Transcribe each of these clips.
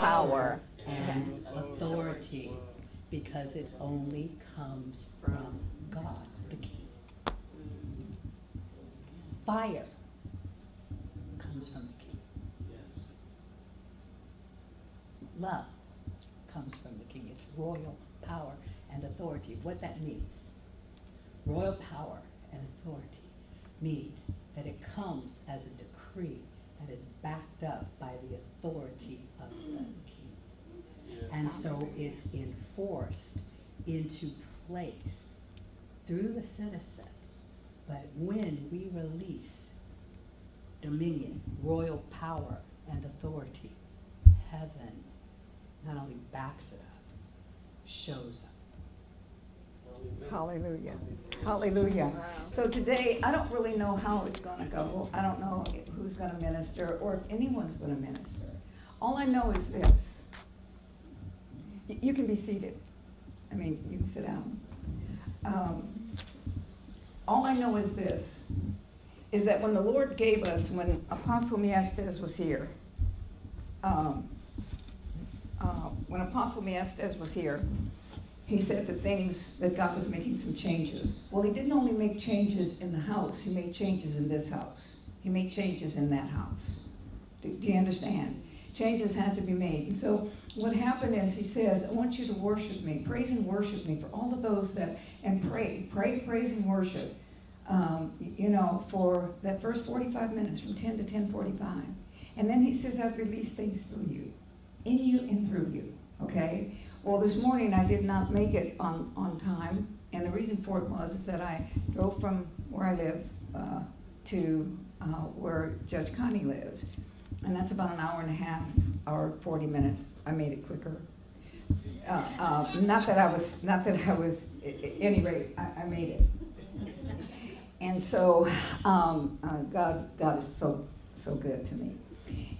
power and authority because it only comes from God, the King. Fire comes from the King. Yes. Love comes from the King. It's royal power and authority. What that means, royal power and authority, means that it comes as a decree that is backed up by the authority of the King. And so it's enforced into place through the citizens. But when we release dominion, royal power, and authority, heaven not only backs it up, shows up. Hallelujah. Hallelujah. So today, I don't really know how it's going to go. I don't know who's going to minister or if anyone's going to minister. All I know is this. Y- You can be seated. I mean, you can sit down. Um, all I know is this, is that when the Lord gave us, when Apostle Miestes was here, um, uh, when Apostle Miestes was here, he said the things that God was making some changes. Well, he didn't only make changes in the house, he made changes in this house. He made changes in that house. Do, do you understand? Changes had to be made. And so what happened is he says, I want you to worship me, praise and worship me for all of those that, and pray, pray, praise and worship. Um, you know, for that first 45 minutes from 10 to 10:45. And then he says, I've released things through you, in you and through you. Okay? Well, this morning I did not make it on, on time, and the reason for it was is that I drove from where I live uh, to uh, where Judge Connie lives, and that's about an hour and a half, hour forty minutes. I made it quicker. Uh, uh, not that I was, not that I was. At any rate, I, I made it. And so, um, uh, God, God is so, so good to me.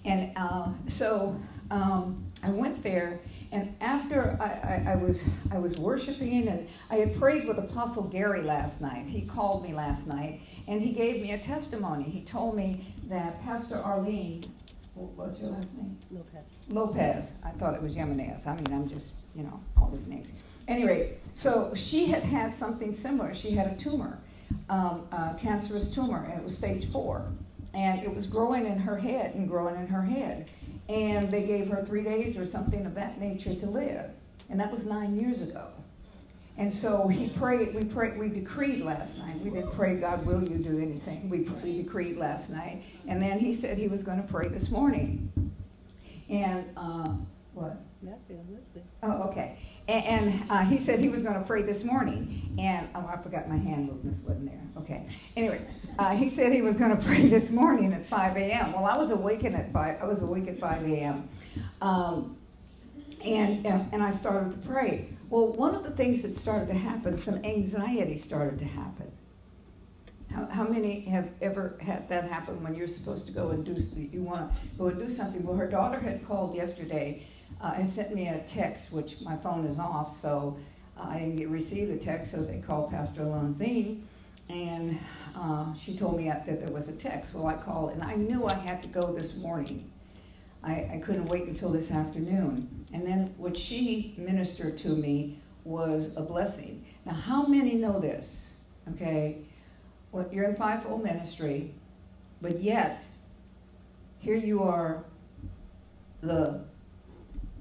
And uh, so um, I went there, and after I, I, I, was, I was worshiping, and I had prayed with Apostle Gary last night. He called me last night, and he gave me a testimony. He told me that Pastor Arlene, what's your last name? Lopez. Lopez. I thought it was Jimenez. I mean, I'm just, you know, all these names. Anyway, so she had had something similar. She had a tumor, um, a cancerous tumor, and it was stage four. And it was growing in her head and growing in her head. And they gave her three days or something of that nature to live. And that was nine years ago. And so he prayed, we prayed, we decreed last night. We didn't pray, God, will you do anything? We, we decreed last night. And then he said he was going to pray this morning. And, uh, what? Nothing, nothing. Oh, okay. And, uh, he said he was going to pray this morning. And, oh, I forgot my hand movements wasn't there. Okay. Anyway, uh, he said he was going to pray this morning at 5 a.m. Well, I was awakened at 5, I was awake at 5 a.m. Um, and, and, and I started to pray. Well, one of the things that started to happen, some anxiety started to happen. How, how many have ever had that happen when you're supposed to go and do, you want to go and do something? Well, her daughter had called yesterday uh, and sent me a text, which my phone is off, so uh, I didn't get, receive the text, so they called Pastor Lanzine, and uh, she told me that there was a text. Well, I called, and I knew I had to go this morning. I, I couldn't wait until this afternoon. And then what she ministered to me was a blessing. Now, how many know this? Okay, well, you're in fivefold ministry, but yet here you are, the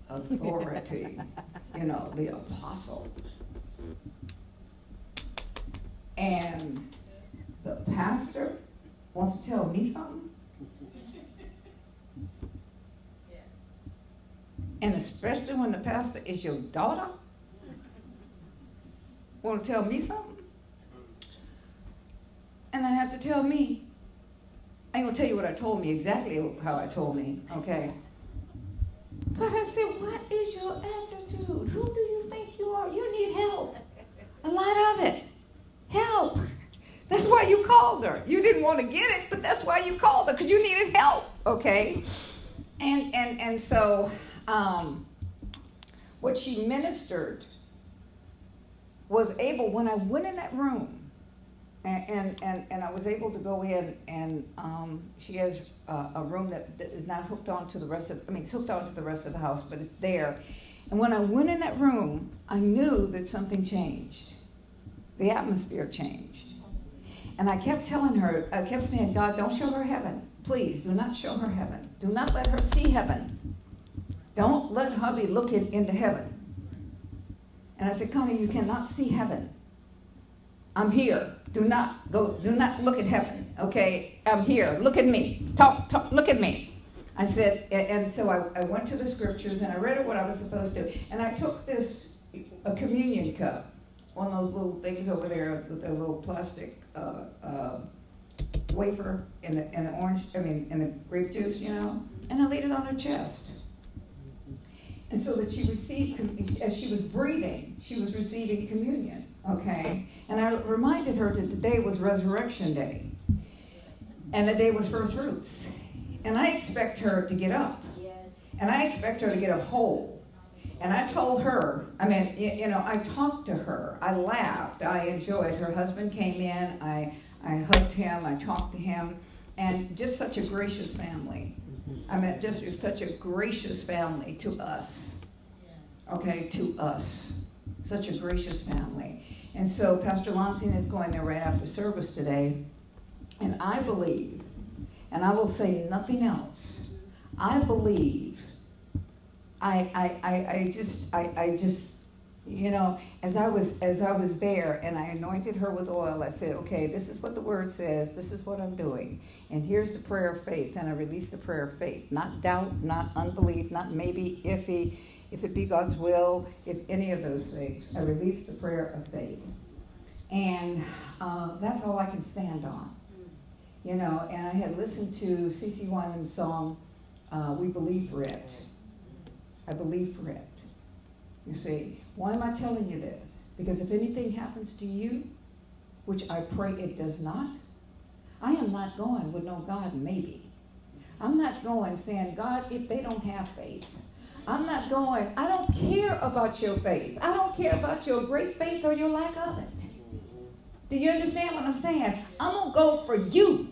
authority, you know, the apostle, and the pastor wants to tell me something. And especially when the pastor is your daughter, want to tell me something? And I have to tell me. I ain't gonna tell you what I told me exactly how I told me, okay? But I said, what is your attitude? Who do you think you are? You need help. A lot of it. Help. That's why you called her. You didn't want to get it, but that's why you called her, because you needed help, okay? And and and so um, what she ministered was able, when I went in that room, And, and, and, I was able to go in and, um, she has a, a room that, that is not hooked on to the rest of, I mean, it's hooked on to the rest of the house, but it's there. And when I went in that room, I knew that something changed. The atmosphere changed. And I kept telling her, I kept saying, God, don't show her heaven. Please, do not show her heaven. Do not let her see heaven. Don't let hubby look in, into heaven. And I said, Connie, you cannot see heaven. I'm here. Do not go, do not look at heaven. Okay? I'm here. Look at me. Talk, talk, look at me. I said, and, so I, I went to the scriptures and I read what I was supposed to. And I took this, a communion cup, one of those little things over there with a little plastic uh, uh, wafer and the, and the orange, I mean, and the grape juice, you know, and I laid it on her chest. And so that she received, as she was breathing, she was receiving communion, okay? And I reminded her that today was Resurrection Day, and the day was First Fruits. And I expect her to get up. Yes. And I expect her to get up whole. And I told her, I mean, you, you know, I talked to her. I laughed. I enjoyed. Her husband came in. I, I hugged him. I talked to him. And just such a gracious family. Mm-hmm. I mean, just such a gracious family to us. Okay, to us. Such a gracious family. And so Pastor Lansing is going there right after service today. And I believe, and I will say nothing else, I believe, I, I, I, I just, I, I just, you know, as I was as I was there and I anointed her with oil, I said, okay, this is what the word says, this is what I'm doing. And here's the prayer of faith. And I released the prayer of faith. Not doubt, not unbelief, not maybe, iffy, if it be God's will, if any of those things. I release the prayer of faith. And uh, that's all I can stand on. You know, and I had listened to CeCe Winans' song, uh, We Believe for It. I believe for it. You see, why am I telling you this? Because if anything happens to you, which I pray it does not, I am not going with no God maybe. I'm not going saying, God, if they don't have faith. I'm not going, I don't care about your faith. I don't care about your great faith or your lack of it. Do you understand what I'm saying? I'm going to go for you.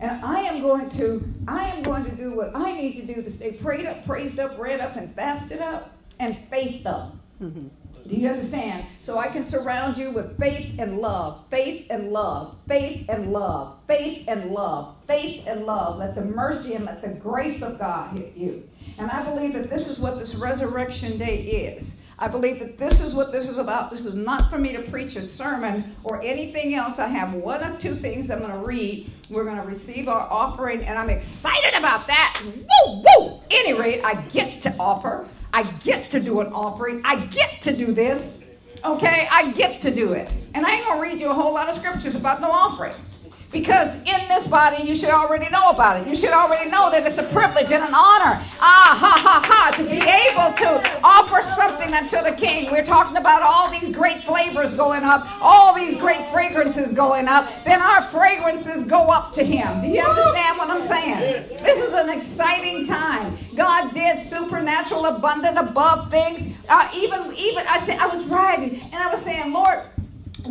And I am going to, I am going to do what I need to do to stay prayed up, praised up, read up, and fasted up, and faith up. Mm-hmm. Do you understand? So I can surround you with faith and love, faith and love, faith and love, faith and love, faith and love. Let the mercy and let the grace of God hit you. And I believe that this is what this resurrection day is. I believe that this is what this is about. This is not for me to preach a sermon or anything else. I have one of two things I'm going to read. We're going to receive our offering, and I'm excited about that. Woo, woo! Any rate, I get to offer. I get to do an offering. I get to do this. Okay? I get to do it. And I ain't going to read you a whole lot of scriptures about no offerings. Because in this body, you should already know about it. You should already know that it's a privilege and an honor. Ah, ha, ha, ha, to be able to offer something unto the King. We're talking about all these great flavors going up, all these great fragrances going up. Then our fragrances go up to Him. Do you understand what I'm saying? This is an exciting time. God did supernatural, abundant, above things. Uh, even, even I said I was riding and I was saying, Lord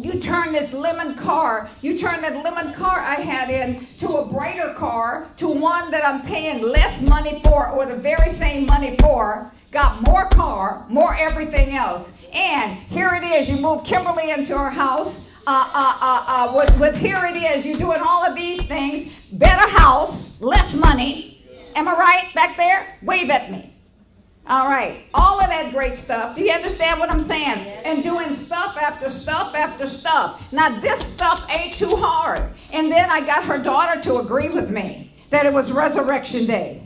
you turn this lemon car, you turn that lemon car I had in to a brighter car, to one that I'm paying less money for or the very same money for, got more car, more everything else. And here it is, you move Kimberly into our house. Uh, uh, uh, uh, with, with here it is, you're doing all of these things, better house, less money. Am I right back there? Wave at me. All right, all of that great stuff. Do you understand what I'm saying? And doing stuff after stuff after stuff. Now, this stuff ain't too hard. And then I got her daughter to agree with me that it was Resurrection Day.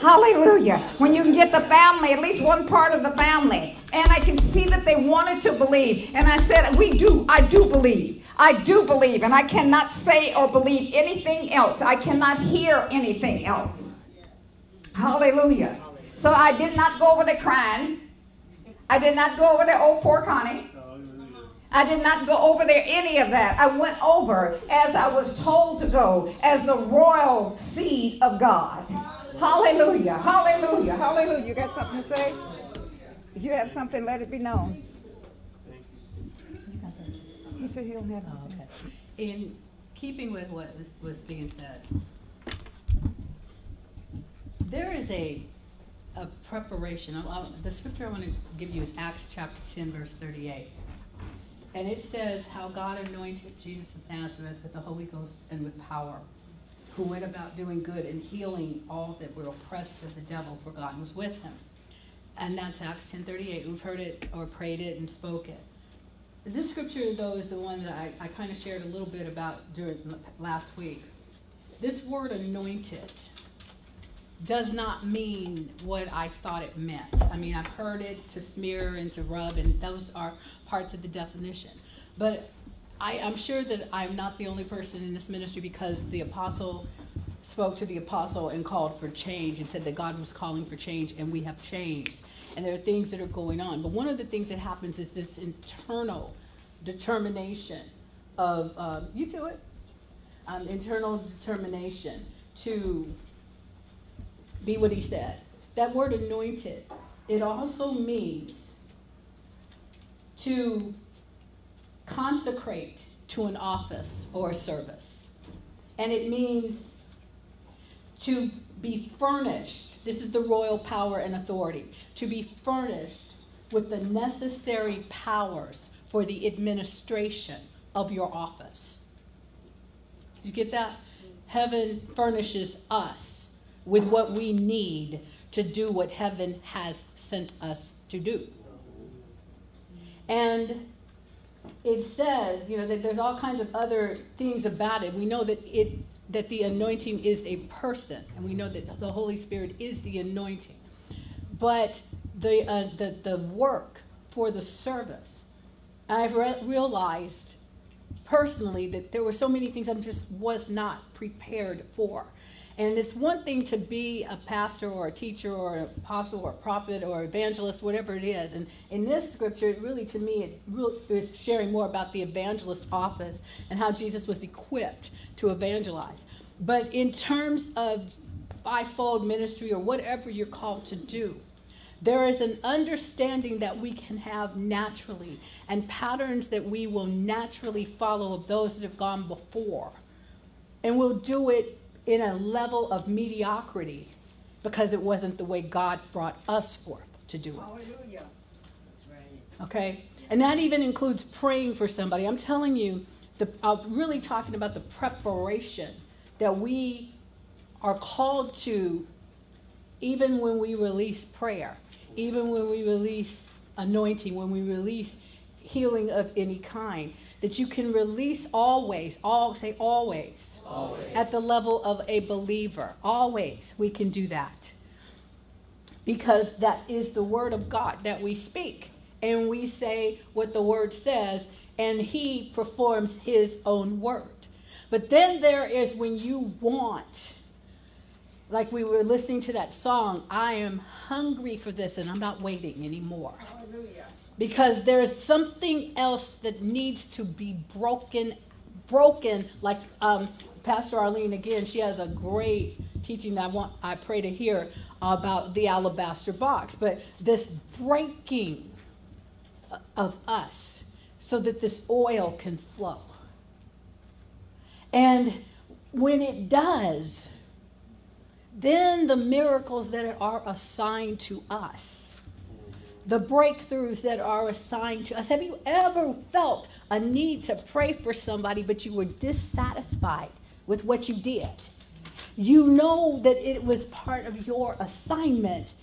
Hallelujah. When you can get the family, at least one part of the family. And I can see that they wanted to believe. And I said, We do, I do believe. I do believe. And I cannot say or believe anything else. I cannot hear anything else. Hallelujah. So I did not go over there crying. I did not go over there, oh, poor Connie. I did not go over there any of that. I went over as I was told to go, as the royal seed of God. Hallelujah, hallelujah, hallelujah. You got something to say? If you have something, let it be known. He said he don't have. Oh, okay. In keeping with what was, was being said, there is a, a preparation. I- I- the scripture I want to give you is Acts chapter 10, verse 38. And it says how God anointed Jesus of Nazareth with the Holy Ghost and with power, who went about doing good and healing all that were oppressed of the devil, for God was with him. And that's Acts 10:38. We've heard it or prayed it and spoke it. This scripture, though, is the one that I, I kind of shared a little bit about during last week. This word anointed does not mean what I thought it meant. I mean, I've heard it to smear and to rub, and those are parts of the definition. But I, I'm sure that I'm not the only person in this ministry because the apostle spoke to the apostle and called for change and said that God was calling for change, and we have changed. And there are things that are going on. But one of the things that happens is this internal determination of, um, you do it, um, internal determination to be what he said. That word anointed, it also means to consecrate to an office or a service. And it means to be furnished. This is the royal power and authority. To be furnished with the necessary powers for the administration of your office. You get that? Heaven furnishes us with what we need to do what heaven has sent us to do. And it says, you know, that there's all kinds of other things about it. We know that it that the anointing is a person, and we know that the Holy Spirit is the anointing. But the uh, the the work for the service, I've re- realized personally that there were so many things I just was not prepared for. And it's one thing to be a pastor or a teacher or an apostle or a prophet or evangelist, whatever it is. And in this scripture, it really to me, it really is sharing more about the evangelist office and how Jesus was equipped to evangelize. But in terms of fivefold ministry or whatever you're called to do, there is an understanding that we can have naturally and patterns that we will naturally follow of those that have gone before. And we'll do it in a level of mediocrity because it wasn't the way God brought us forth to do it. Hallelujah. Okay? And that even includes praying for somebody. I'm telling you, the, I'm really talking about the preparation that we are called to even when we release prayer, even when we release anointing, when we release healing of any kind that you can release always, all say always, always, at the level of a believer. Always we can do that. Because that is the word of God that we speak. And we say what the word says, and he performs his own word. But then there is when you want, like we were listening to that song, I am hungry for this and I'm not waiting anymore. Hallelujah. Because there's something else that needs to be broken, broken. Like um, Pastor Arlene again, she has a great teaching that I want, I pray to hear about the alabaster box. But this breaking of us so that this oil can flow. And when it does, then the miracles that are assigned to us, the breakthroughs that are assigned to us. Have you ever felt a need to pray for somebody, but you were dissatisfied with what you did? You know that it was part of your assignment,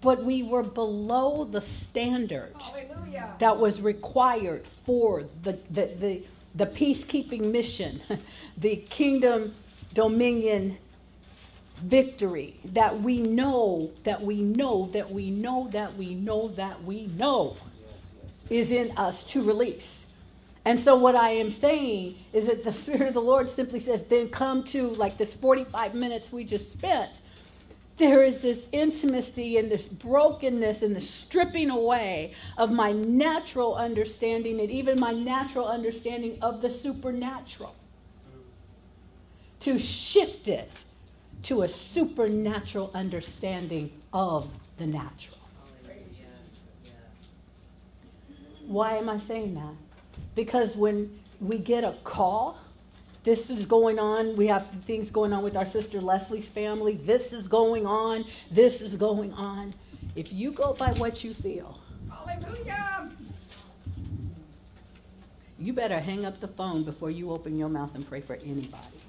but we were below the standard Hallelujah. that was required for the, the, the, the peacekeeping mission, the kingdom dominion victory that we know, that we know, that we know, that we know, that we know is in us to release. And so, what I am saying is that the Spirit of the Lord simply says, then come to like this 45 minutes we just spent. There is this intimacy and this brokenness and the stripping away of my natural understanding and even my natural understanding of the supernatural to shift it to a supernatural understanding of the natural. Why am I saying that? Because when we get a call, this is going on, we have things going on with our sister Leslie's family, this is going on, this is going on. If you go by what you feel, Hallelujah. you better hang up the phone before you open your mouth and pray for anybody.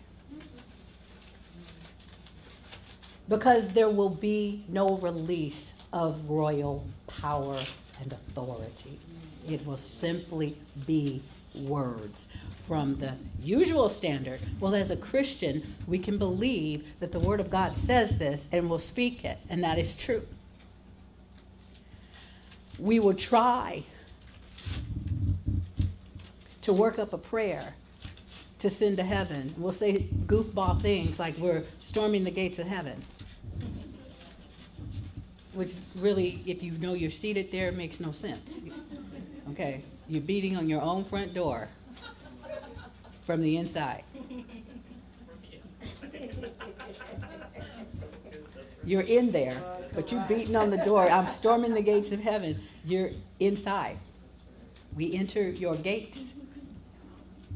Because there will be no release of royal power and authority. It will simply be words from the usual standard. Well, as a Christian, we can believe that the Word of God says this and will speak it, and that is true. We will try to work up a prayer to send to heaven. We'll say goofball things like we're storming the gates of heaven. Which really, if you know you're seated there, makes no sense. Okay, you're beating on your own front door from the inside. You're in there, but you're beating on the door. I'm storming the gates of heaven. You're inside. We enter your gates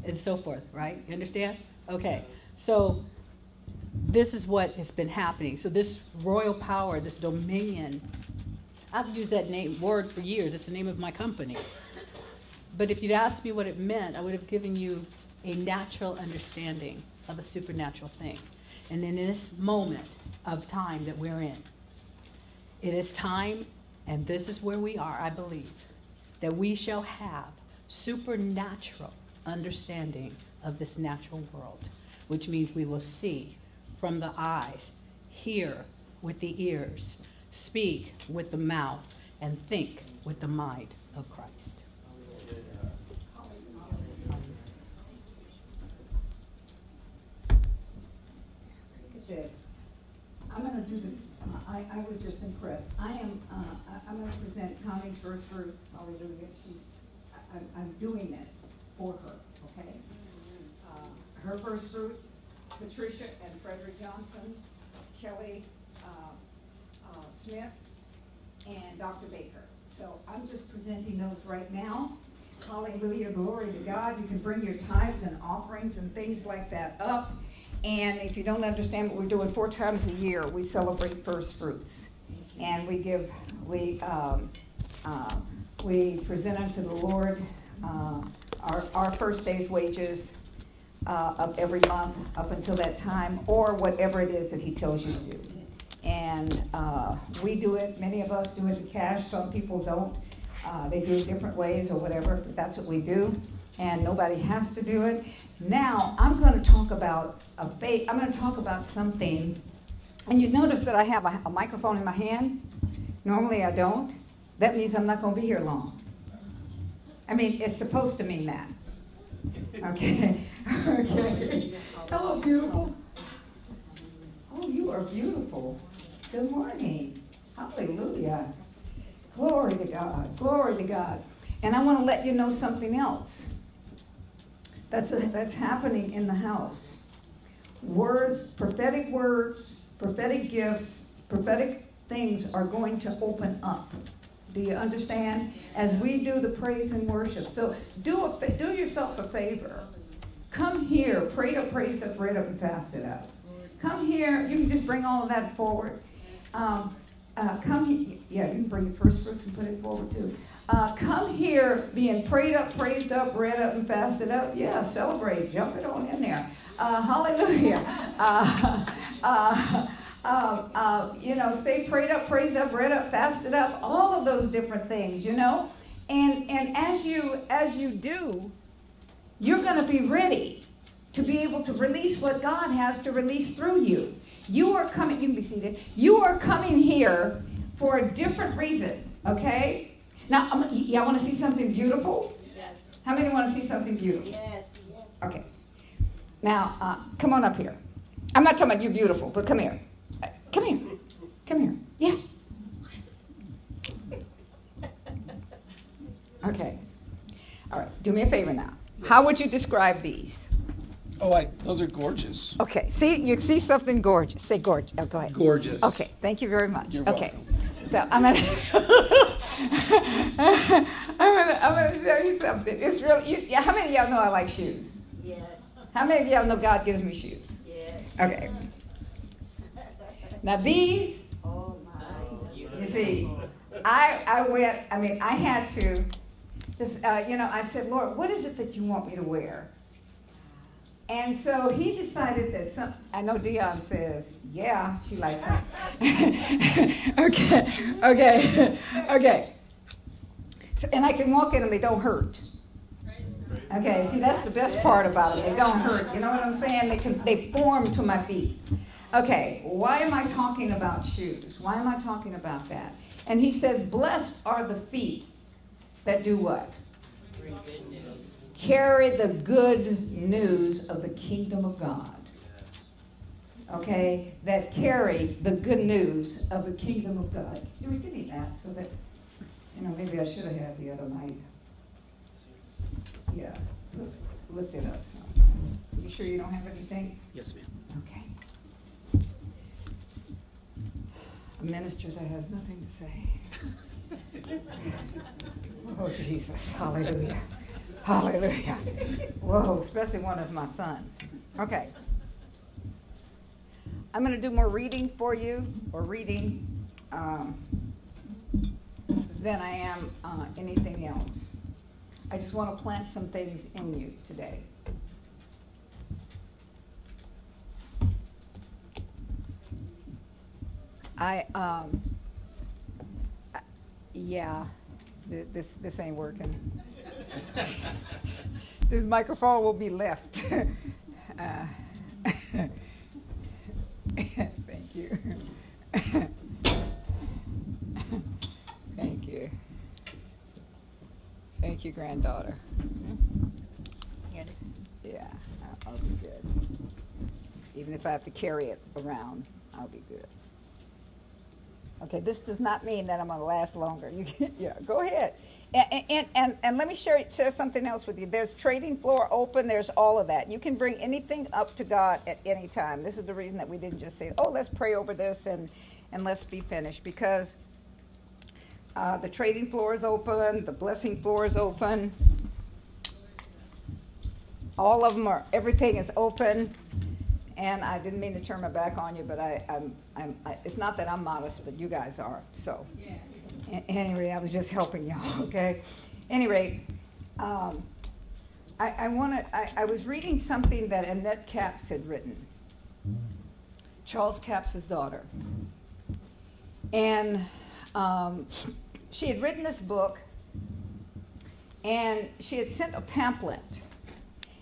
and so forth, right? You understand? Okay. So this is what has been happening. So this royal power, this dominion, I've used that name word for years. It's the name of my company. But if you'd asked me what it meant, I would have given you a natural understanding of a supernatural thing. And in this moment of time that we're in, it is time, and this is where we are, I believe, that we shall have supernatural understanding of this natural world, which means we will see from the eyes, hear with the ears, speak with the mouth, and think with the mind of Christ. This. I'm gonna do this, uh, I, I was just impressed. I am, uh, I- I'm gonna present Connie's first hallelujah. She's, I, I'm doing this for her, okay? Uh, Her first fruit, Patricia and Frederick Johnson, Kelly, uh, uh, Smith, and Dr. Baker. So I'm just presenting those right now. Hallelujah, glory to God. You can bring your tithes and offerings and things like that up. And if you don't understand what we're doing, four times a year, we celebrate first fruits. And we give, we, um, uh, we present unto the Lord, uh, our, our first day's wages, uh, of every month up until that time, or whatever it is that he tells you to do. And, uh, we do it, many of us do it in cash, some people don't. Uh, they do it different ways or whatever, but that's what we do, and nobody has to do it. Now, I'm gonna talk about a faith, I'm gonna talk about something, and you notice that I have a, a microphone in my hand. Normally I don't. That means I'm not gonna be here long. I mean, it's supposed to mean that. Okay, okay. Hello, beautiful. Oh, you are beautiful. Good morning. Hallelujah. Glory to God. Glory to God. And I want to let you know something else. That's, that's happening in the house. Words, prophetic words, prophetic gifts, prophetic things are going to open up. Do you understand? As we do the praise and worship. So do, a, do yourself a favor. Come here, pray up, praise up, pray up, and fast it up. Come here. You can just bring all of that forward. Um, uh, come here. Yeah, you can bring your first fruits and put it forward too. Uh, come here being prayed up, praised up, read up, and fasted up. Yeah, celebrate. Jump it on in there. Uh, hallelujah. Um, uh, you know, stay prayed up, praised up, read up, fasted up, all of those different things, you know. And and as you as you do, you're going to be ready to be able to release what God has to release through you. You are coming. You can be seated. You are coming here for a different reason. Okay. Now, I'm, y'all want to see something beautiful? Yes. How many want to see something beautiful? Yes. Okay. Now, uh, come on up here. I'm not talking about you beautiful, but come here. Come here. Come here. Yeah. Okay. All right. Do me a favor now. How would you describe these? Oh, I, those are gorgeous. Okay. See, you see something gorgeous. Say gorgeous. Oh, go ahead. Gorgeous. Okay. Thank you very much. You're okay. welcome. So I'm gonna, I'm gonna, I'm gonna show you something. It's really, you, yeah, how many of y'all know I like shoes? Yes. How many of y'all know God gives me shoes? Yes. Okay. Now these, you see, I, I went, I mean, I had to, this, uh, you know, I said, Lord, what is it that you want me to wear? And so he decided that some, I know Dion says, yeah, she likes it. okay, okay, okay. So, and I can walk in them, they don't hurt. Okay, see, that's the best part about them. They don't hurt. You know what I'm saying? They can, they form to my feet. Okay, why am I talking about shoes? Why am I talking about that? And he says, blessed are the feet that do what? Carry the good news of the kingdom of God. Okay, that carry the good news of the kingdom of God. Can we give me that so that, you know, maybe I should have had the other night. Yeah, lift- it up. You sure you don't have anything? Yes, ma'am. Okay. A minister that has nothing to say. Oh, Jesus, hallelujah, hallelujah. Whoa, especially one as my son. Okay. I'm gonna do more reading for you, or reading, um, than I am, uh, anything else. I just wanna plant some things in you today. I, um, I- yeah, th- this, this ain't working. This microphone will be left. Uh, Thank you. Thank you. Thank you, granddaughter. Yeah, I'll- I'll be good. Even if I have to carry it around, I'll be good. Okay, this does not mean that I'm gonna last longer. You can, yeah, go ahead. And, and, and, and let me share, share something else with you. There's trading floor open, there's all of that. You can bring anything up to God at any time. This is the reason that we didn't just say, oh, let's pray over this and, and let's be finished. Because uh, the trading floor is open, the blessing floor is open. All of them are, everything is open. And I didn't mean to turn my back on you, but I, I'm, I'm, I, it's not that I'm modest, but you guys are, so. A- Anyway, I was just helping y'all, okay? Anyway, um, I, I wanna, I, I was reading something that Annette Capps had written. Charles Capps' daughter. And, um, she had written this book, and she had sent a pamphlet.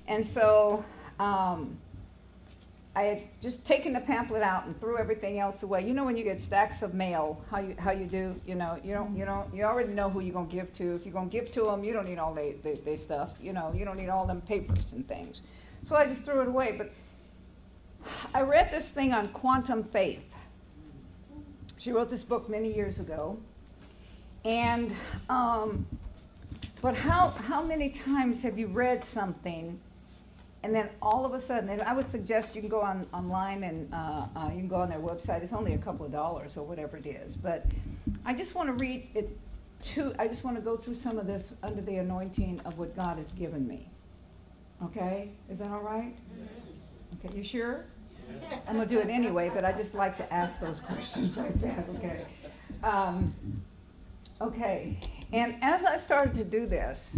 And so, um, I had just taken the pamphlet out and threw everything else away. You know when you get stacks of mail, how you how you do, you know, you don't you don't you already know who you're gonna give to. If you're gonna give to them, you don't need all they, they, they stuff. You know, you don't need all them papers and things. So I just threw it away. But I read this thing on quantum faith. She wrote this book many years ago, and um, but how how many times have you read something? And then all of a sudden, and I would suggest you can go on online and uh, uh, you can go on their website. It's only a couple of dollars or whatever it is. But I just want to read it. To I just want to go through some of this under the anointing of what God has given me. Okay, is that all right? Okay, you sure? I'm gonna do it anyway, but I just like to ask those questions like that. Okay. Um, okay, and as I started to do this.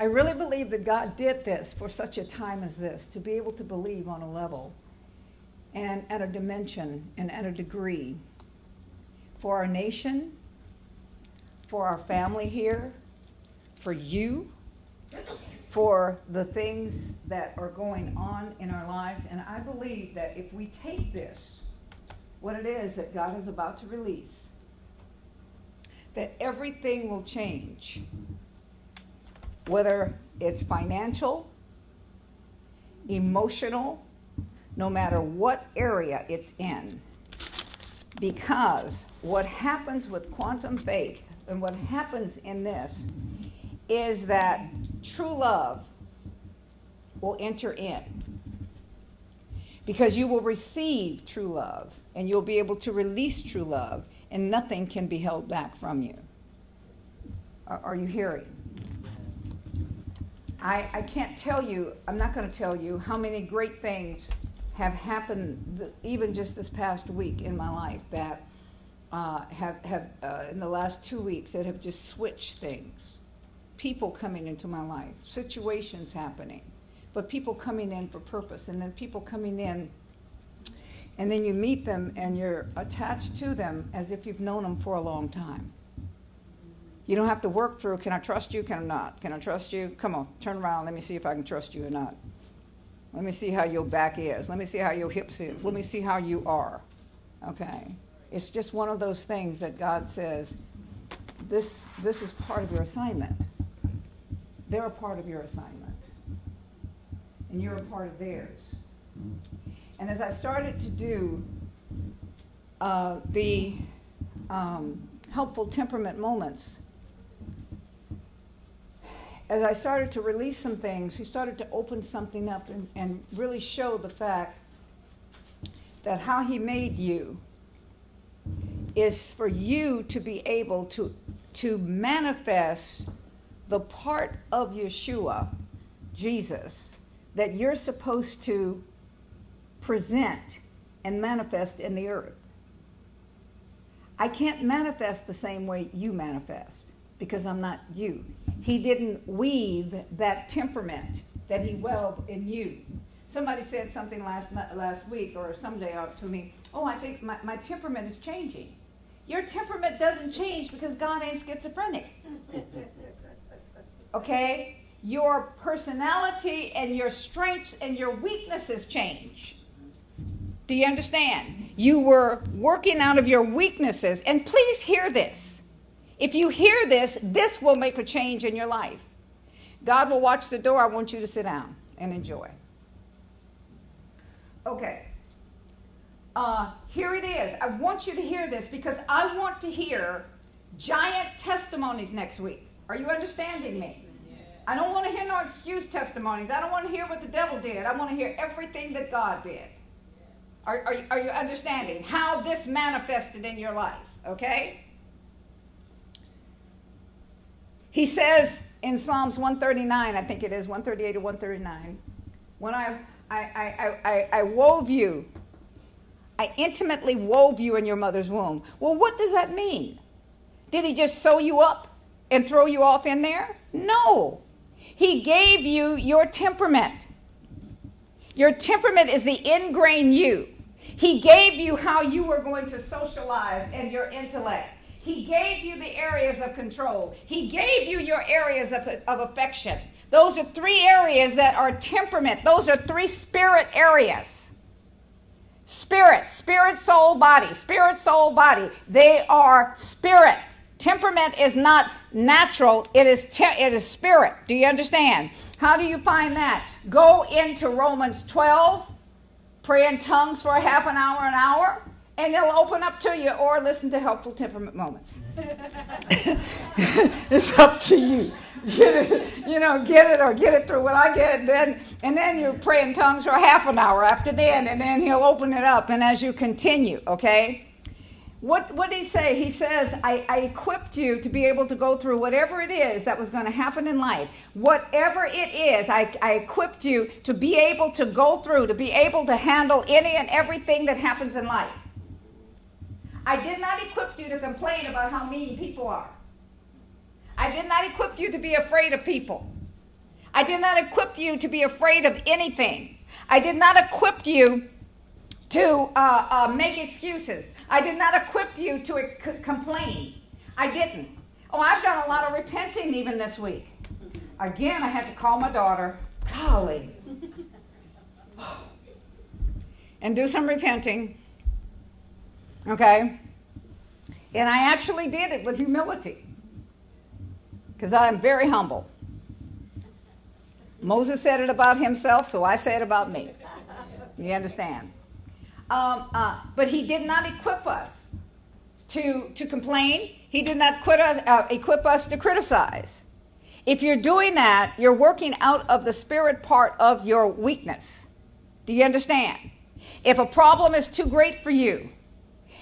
I really believe that God did this for such a time as this, to be able to believe on a level and at a dimension and at a degree for our nation, for our family here, for you, for the things that are going on in our lives. And I believe that if we take this, what it is that God is about to release, that everything will change whether it's financial, emotional, no matter what area it's in. Because what happens with quantum faith and what happens in this is that true love will enter in. Because you will receive true love and you'll be able to release true love and nothing can be held back from you. Are, are you hearing? I, I can't tell you, I'm not going to tell you how many great things have happened, th- even just this past week in my life, that uh, have, have uh, in the last two weeks, that have just switched things. People coming into my life, situations happening, but people coming in for purpose, and then people coming in, and then you meet them and you're attached to them as if you've known them for a long time. You don't have to work through, can I trust you? Can I not? Can I trust you? Come on, turn around. Let me see if I can trust you or not. Let me see how your back is. Let me see how your hips is. Let me see how you are. Okay? It's just one of those things that God says, this, this is part of your assignment. They're a part of your assignment. And you're a part of theirs. And as I started to do uh, the um, helpful temperament moments, as I started to release some things, he started to open something up and, and really show the fact that how he made you is for you to be able to, to manifest the part of Yeshua, Jesus, that you're supposed to present and manifest in the earth. I can't manifest the same way you manifest because I'm not you. He didn't weave that temperament that he wove in you. Somebody said something last last week or someday up to me, oh, I think my, my temperament is changing. Your temperament doesn't change because God ain't schizophrenic. Okay? Your personality and your strengths and your weaknesses change. Do you understand? You were working out of your weaknesses. And please hear this. If you hear this, this will make a change in your life. God will watch the door. I want you to sit down and enjoy. Okay. Uh, here it is. I want you to hear this because I want to hear giant testimonies next week. Are you understanding me? I don't want to hear no excuse testimonies. I don't want to hear what the devil did. I want to hear everything that God did. Are, are, are you understanding how this manifested in your life? Okay? He says in Psalms 139, I think it is, 138 or 139, when I, I, I, I, I wove you, I intimately wove you in your mother's womb. Well, what does that mean? Did he just sew you up and throw you off in there? No. He gave you your temperament. Your temperament is the ingrained you. He gave you how you were going to socialize and your intellect. He gave you the areas of control. He gave you your areas of, of affection. Those are three areas that are temperament. Those are three spirit areas. Spirit, spirit, soul, body. Spirit, soul, body. They are spirit. Temperament is not natural, it is, te- it is spirit. Do you understand? How do you find that? Go into Romans 12, pray in tongues for half an hour, an hour and they'll open up to you or listen to helpful temperament moments. it's up to you. Get it, you know, get it or get it through. Well, I get it, then and then you pray in tongues for half an hour after then, and then he'll open it up. And as you continue, okay. What what did he say? He says, I, I equipped you to be able to go through whatever it is that was going to happen in life. Whatever it is, I, I equipped you to be able to go through, to be able to handle any and everything that happens in life. I did not equip you to complain about how mean people are. I did not equip you to be afraid of people. I did not equip you to be afraid of anything. I did not equip you to uh, uh, make excuses. I did not equip you to c- complain. I didn't. Oh, I've done a lot of repenting even this week. Again, I had to call my daughter, golly, and do some repenting. Okay? And I actually did it with humility because I am very humble. Moses said it about himself, so I say it about me. You understand? Um, uh, but he did not equip us to, to complain. He did not us, uh, equip us to criticize. If you're doing that, you're working out of the spirit part of your weakness. Do you understand? If a problem is too great for you,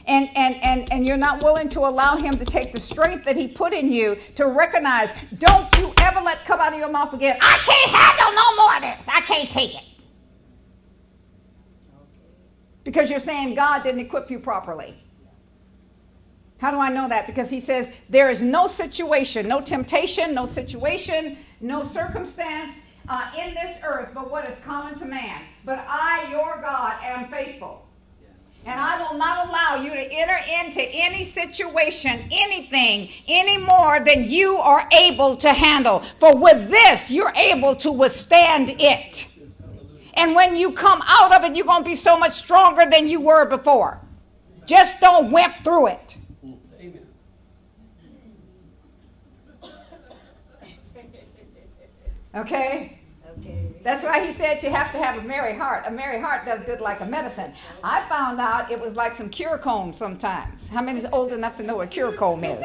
and, and, and, and you're not willing to allow him to take the strength that he put in you to recognize, don't you ever let come out of your mouth again, I can't handle no more of this. I can't take it. Because you're saying God didn't equip you properly. How do I know that? Because he says, There is no situation, no temptation, no situation, no circumstance uh, in this earth but what is common to man. But I, your God, am faithful. And I will not allow you to enter into any situation, anything, any more than you are able to handle. For with this, you're able to withstand it. And when you come out of it, you're going to be so much stronger than you were before. Just don't wimp through it. Amen. Okay? That's why he said you have to have a merry heart. A merry heart does good like a medicine. I found out it was like some Curacomb sometimes. How many is old enough to know what Curacomb is?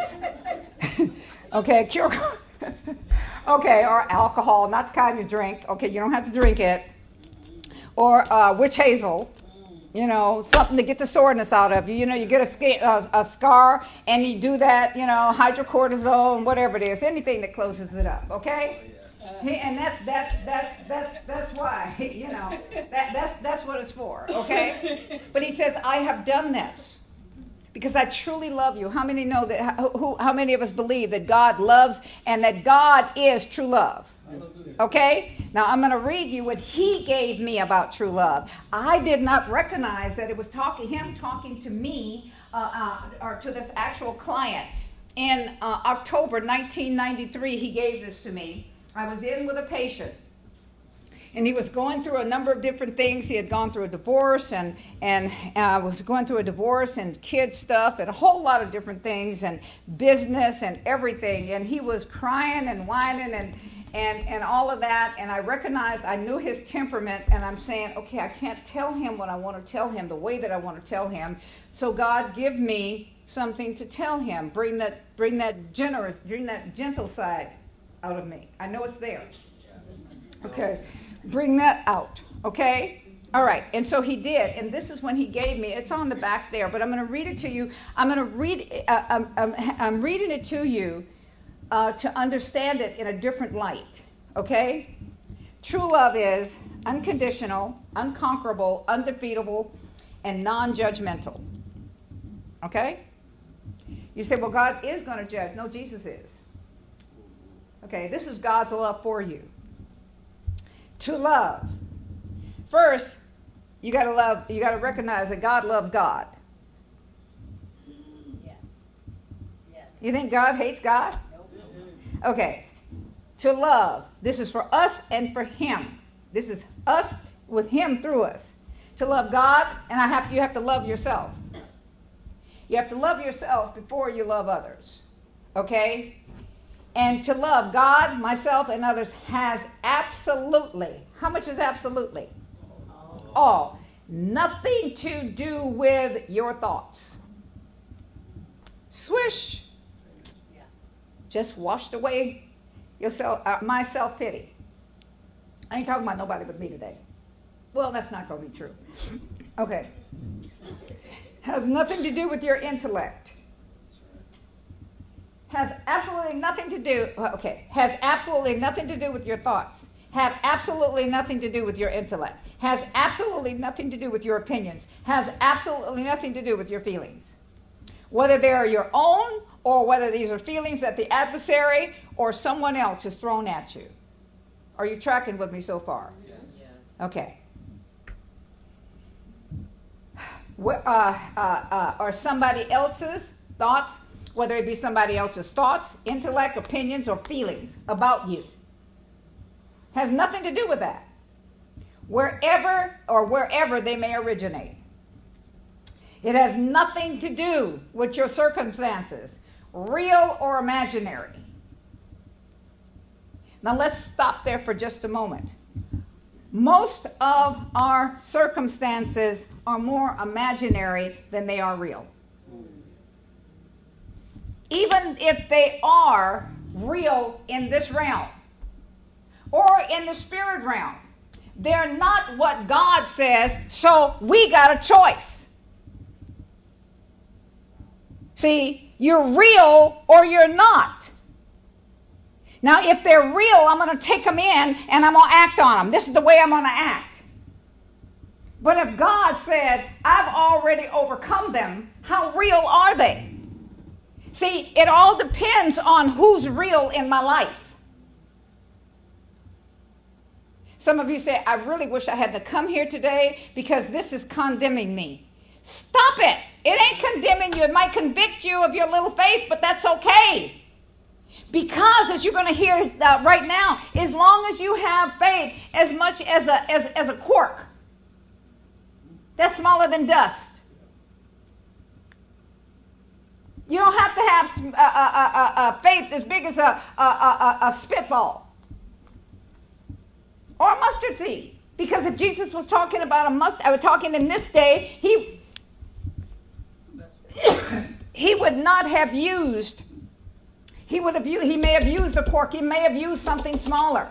okay, Curacomb. okay, or alcohol, not the kind you drink. Okay, you don't have to drink it. Or uh, witch hazel. You know, something to get the soreness out of you. You know, you get a, sca- a, a scar and you do that, you know, hydrocortisone, whatever it is, anything that closes it up, okay? He, and that's that's that's that's that's why you know that that's that's what it's for, okay? But he says, "I have done this because I truly love you." How many know that? Who, how many of us believe that God loves and that God is true love? Okay? Now I'm going to read you what he gave me about true love. I did not recognize that it was talking him talking to me uh, uh, or to this actual client. In uh, October 1993, he gave this to me. I was in with a patient. And he was going through a number of different things. He had gone through a divorce and, and uh, was going through a divorce and kid stuff and a whole lot of different things and business and everything. And he was crying and whining and, and, and all of that. And I recognized, I knew his temperament. And I'm saying, okay, I can't tell him what I want to tell him the way that I want to tell him. So God, give me something to tell him. Bring that, bring that generous, bring that gentle side out of me. I know it's there. Okay. Bring that out. Okay? All right. And so he did. And this is when he gave me, it's on the back there, but I'm going to read it to you. I'm going to read, uh, I'm, I'm, I'm, reading it to you uh, to understand it in a different light. Okay? True love is unconditional, unconquerable, undefeatable, and non judgmental. Okay? You say, well, God is going to judge. No, Jesus is. Okay, this is God's love for you. To love. First, you got to love, you got to recognize that God loves God. Yes. Yes. You think God hates God? Nope. Okay. To love. This is for us and for him. This is us with him through us. To love God, and I have you have to love yourself. You have to love yourself before you love others. Okay? And to love God, myself, and others has absolutely, how much is absolutely? All. Nothing to do with your thoughts. Swish. Just washed away yourself, uh, my self pity. I ain't talking about nobody but me today. Well, that's not going to be true. Okay. Has nothing to do with your intellect has absolutely nothing to do okay has absolutely nothing to do with your thoughts have absolutely nothing to do with your intellect has absolutely nothing to do with your opinions has absolutely nothing to do with your feelings. Whether they are your own or whether these are feelings that the adversary or someone else has thrown at you. Are you tracking with me so far? Yes. okay. Uh, uh, uh, are somebody else's thoughts whether it be somebody else's thoughts, intellect, opinions, or feelings about you. Has nothing to do with that. Wherever or wherever they may originate. It has nothing to do with your circumstances, real or imaginary. Now let's stop there for just a moment. Most of our circumstances are more imaginary than they are real even if they are real in this realm or in the spirit realm. They're not what God says, so we got a choice. See, you're real or you're not. Now, if they're real, I'm going to take them in and I'm going to act on them. This is the way I'm going to act. But if God said, I've already overcome them, how real are they? See, it all depends on who's real in my life. Some of you say, I really wish I had to come here today because this is condemning me. Stop it. It ain't condemning you. It might convict you of your little faith, but that's okay. Because, as you're going to hear uh, right now, as long as you have faith as much as a, as, as a quark, that's smaller than dust. You don't have to have a, a, a, a faith as big as a, a, spitball or a mustard seed. Because if Jesus was talking about a mustard, I uh, was talking in this day, he he would not have used. He would have used. He may have used a pork. He may have used something smaller.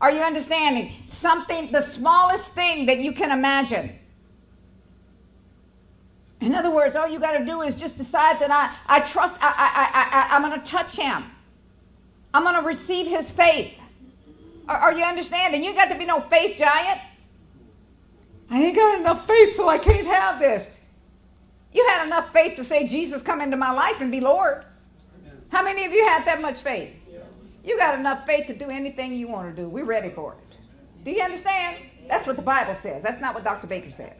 Are you understanding? Something, the smallest thing that you can imagine. In other words, all you got to do is just decide that I, I trust, I, I, I, I, am going to touch him. I'm going to receive his faith. Are, are you understanding? You got to be no faith giant. I ain't got enough faith, so I can't have this. You had enough faith to say, Jesus, come into my life and be Lord. How many of you had that much faith? You got enough faith to do anything you want to do. We're ready for it. Do you understand? That's what the Bible says. That's not what Dr. Baker says.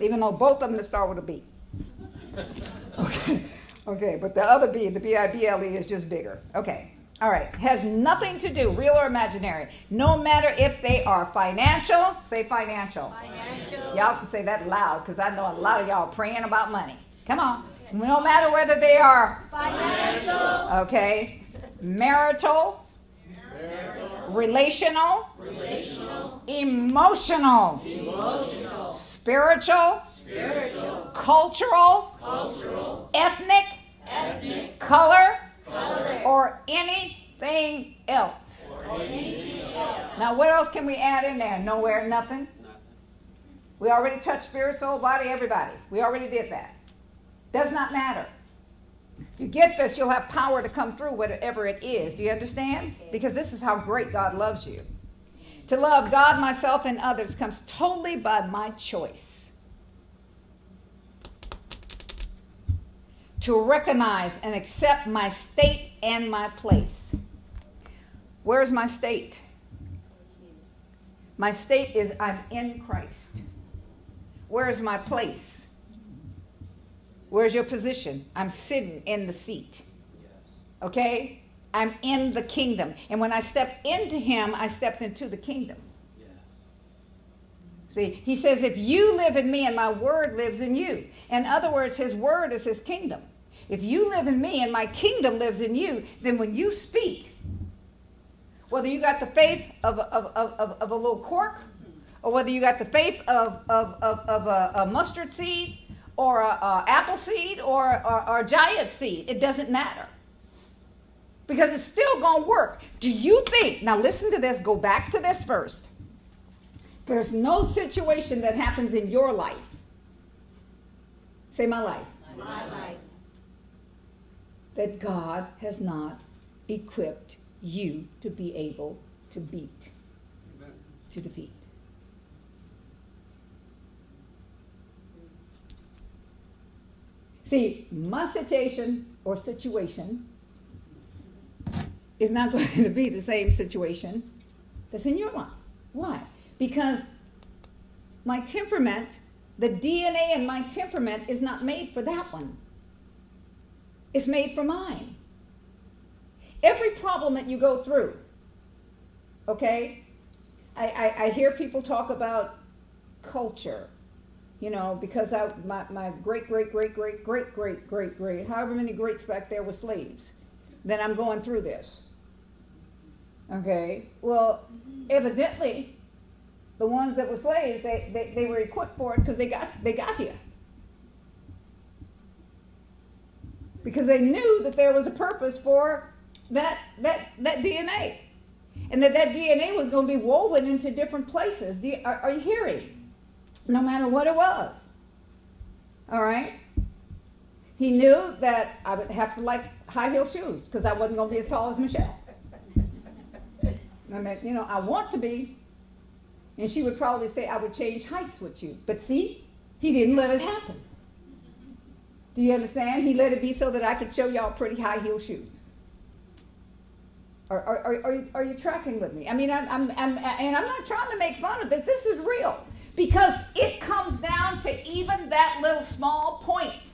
Even though both of them start with a B. Okay. Okay, but the other B, the B I B L E, is just bigger. Okay. All right. Has nothing to do, real or imaginary. No matter if they are financial, say financial. Financial. Y'all can say that loud because I know a lot of y'all praying about money. Come on. No matter whether they are financial, okay, marital, marital. Relational, relational, emotional, emotional, spiritual, spiritual, cultural, cultural, ethnic, ethnic, color, color, or anything else. Or anything else. Now, what else can we add in there? Nowhere, nothing. We already touched spirit, soul, body, everybody. We already did that. Does not matter. If you get this, you'll have power to come through whatever it is. Do you understand? Because this is how great God loves you. To love God, myself, and others comes totally by my choice. To recognize and accept my state and my place. Where's my state? My state is I'm in Christ. Where's my place? Where's your position? I'm sitting in the seat. Okay? I'm in the kingdom. And when I stepped into him, I stepped into the kingdom. Yes. See, he says, if you live in me and my word lives in you. In other words, his word is his kingdom. If you live in me and my kingdom lives in you, then when you speak, whether you got the faith of, of, of, of, a little quark, or whether you got the faith of, of, of, of a, a mustard seed, or a, a apple seed or, or, or a giant seed. It doesn't matter. Because it's still going to work. Do you think, now listen to this, go back to this first. There's no situation that happens in your life. Say my life. My life. That God has not equipped you to be able to beat, Amen. to defeat. See, my situation or situation is not going to be the same situation that's in your life. Why? Because my temperament, the DNA in my temperament is not made for that one. It's made for mine. Every problem that you go through, okay? I, I, I hear people talk about culture you know, because I, my, my great, great, great, great, great, great, great, great, however many greats back there were slaves, then I'm going through this. Okay, well, evidently, the ones that were slaves, they, they, they were equipped for it because they got, they got here. Because they knew that there was a purpose for that, that, that DNA. And that that DNA was going to be woven into different places. Are, are you hearing? no matter what it was. All right? He knew that I would have to like high heel shoes because I wasn't going to be as tall as Michelle. I mean, you know, I want to be. And she would probably say I would change heights with you. But see, he didn't let it happen. Do you understand? He let it be so that I could show y'all pretty high heel shoes. Are, are, are, are, you, are you tracking with me? I mean, I'm, I'm, I'm, and I'm not trying to make fun of this. This is real. Because it comes down to even that little small point.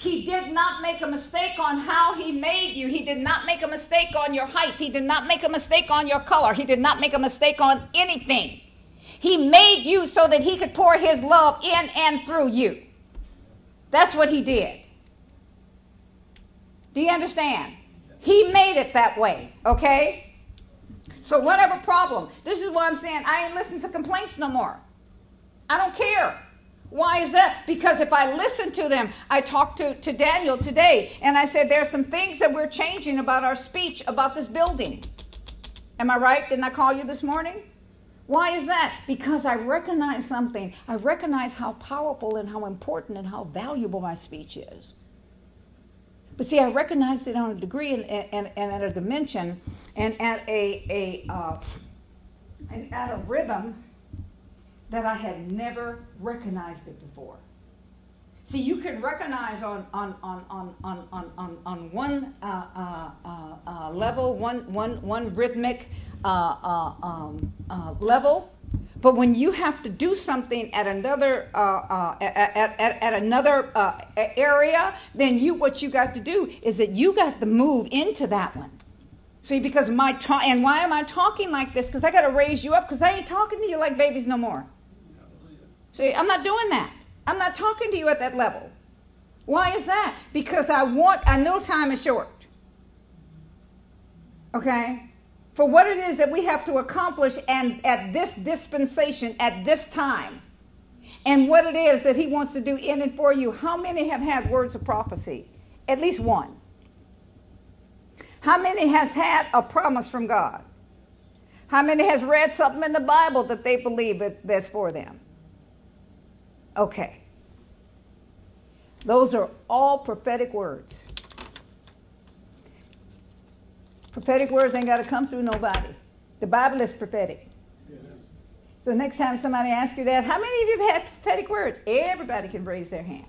He did not make a mistake on how he made you. He did not make a mistake on your height. He did not make a mistake on your color. He did not make a mistake on anything. He made you so that he could pour his love in and through you. That's what he did. Do you understand? He made it that way, okay? So, whatever problem, this is why I'm saying I ain't listening to complaints no more. I don't care. Why is that? Because if I listen to them, I talked to, to Daniel today and I said, there are some things that we're changing about our speech about this building. Am I right? Didn't I call you this morning? Why is that? Because I recognize something. I recognize how powerful and how important and how valuable my speech is. But see, I recognized it on a degree and, and, and at a dimension and at a, a, uh, and at a rhythm that I had never recognized it before. See, you can recognize on, on, on, on, on, on, on, on one uh, uh, uh, uh level, one, one, one rhythmic uh, uh, um, level, but when you have to do something at another at, at, at, another area, then you what you got to do is that you got to move into that one. See, because my talk, and why am I talking like this? Because I got to raise you up. Because I ain't talking to you like babies no more. See, I'm not doing that. I'm not talking to you at that level. Why is that? Because I want, I know time is short. Okay? For what it is that we have to accomplish and at this dispensation, at this time, and what it is that he wants to do in and for you. How many have had words of prophecy? At least one. How many has had a promise from God? How many has read something in the Bible that they believe that's for them? Okay. Those are all prophetic words. Prophetic words ain't got to come through nobody. The Bible is prophetic. So next time somebody asks you that, how many of you have had prophetic words? Everybody can raise their hand.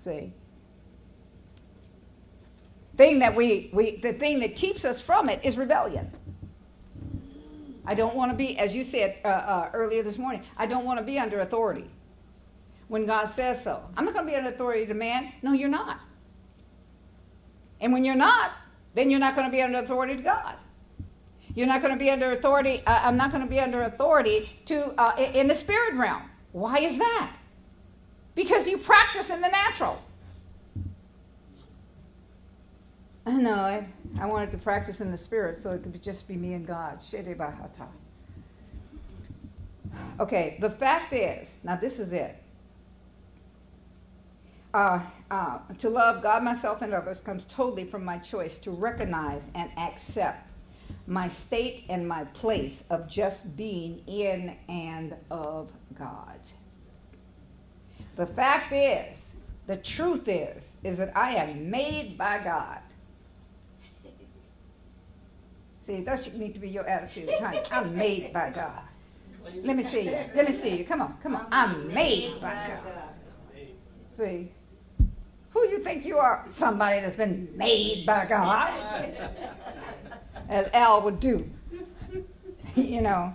See? Thing that we, we the thing that keeps us from it is rebellion. I don't want to be, as you said uh, uh, earlier this morning, I don't want to be under authority when God says so. I'm not going to be under authority to man. No, you're not. And when you're not, then you're not going to be under authority to God. You're not going to be under authority. Uh, I'm not going to be under authority to uh, in the spirit realm. Why is that? Because you practice in the natural. Know. I, I wanted to practice in the spirit so it could just be me and God. Okay, the fact is, now this is it. Uh, uh, to love God, myself, and others comes totally from my choice to recognize and accept my state and my place of just being in and of God. The fact is, the truth is, is that I am made by God. See, that should need to be your attitude, honey. I'm made by God. Let me see you. Let me see you. Come on, come on. I'm made by God. See? Who you think you are? Somebody that's been made by God. As Al would do. you know.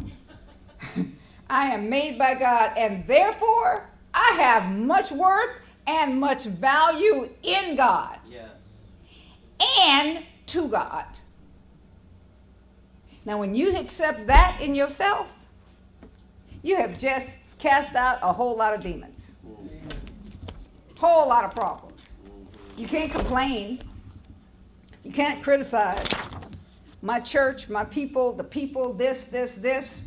I am made by God, and therefore I have much worth and much value in God. Yes. And to God. Now, when you accept that in yourself, you have just cast out a whole lot of demons, whole lot of problems. You can't complain, you can't criticize my church, my people, the people, this, this, this.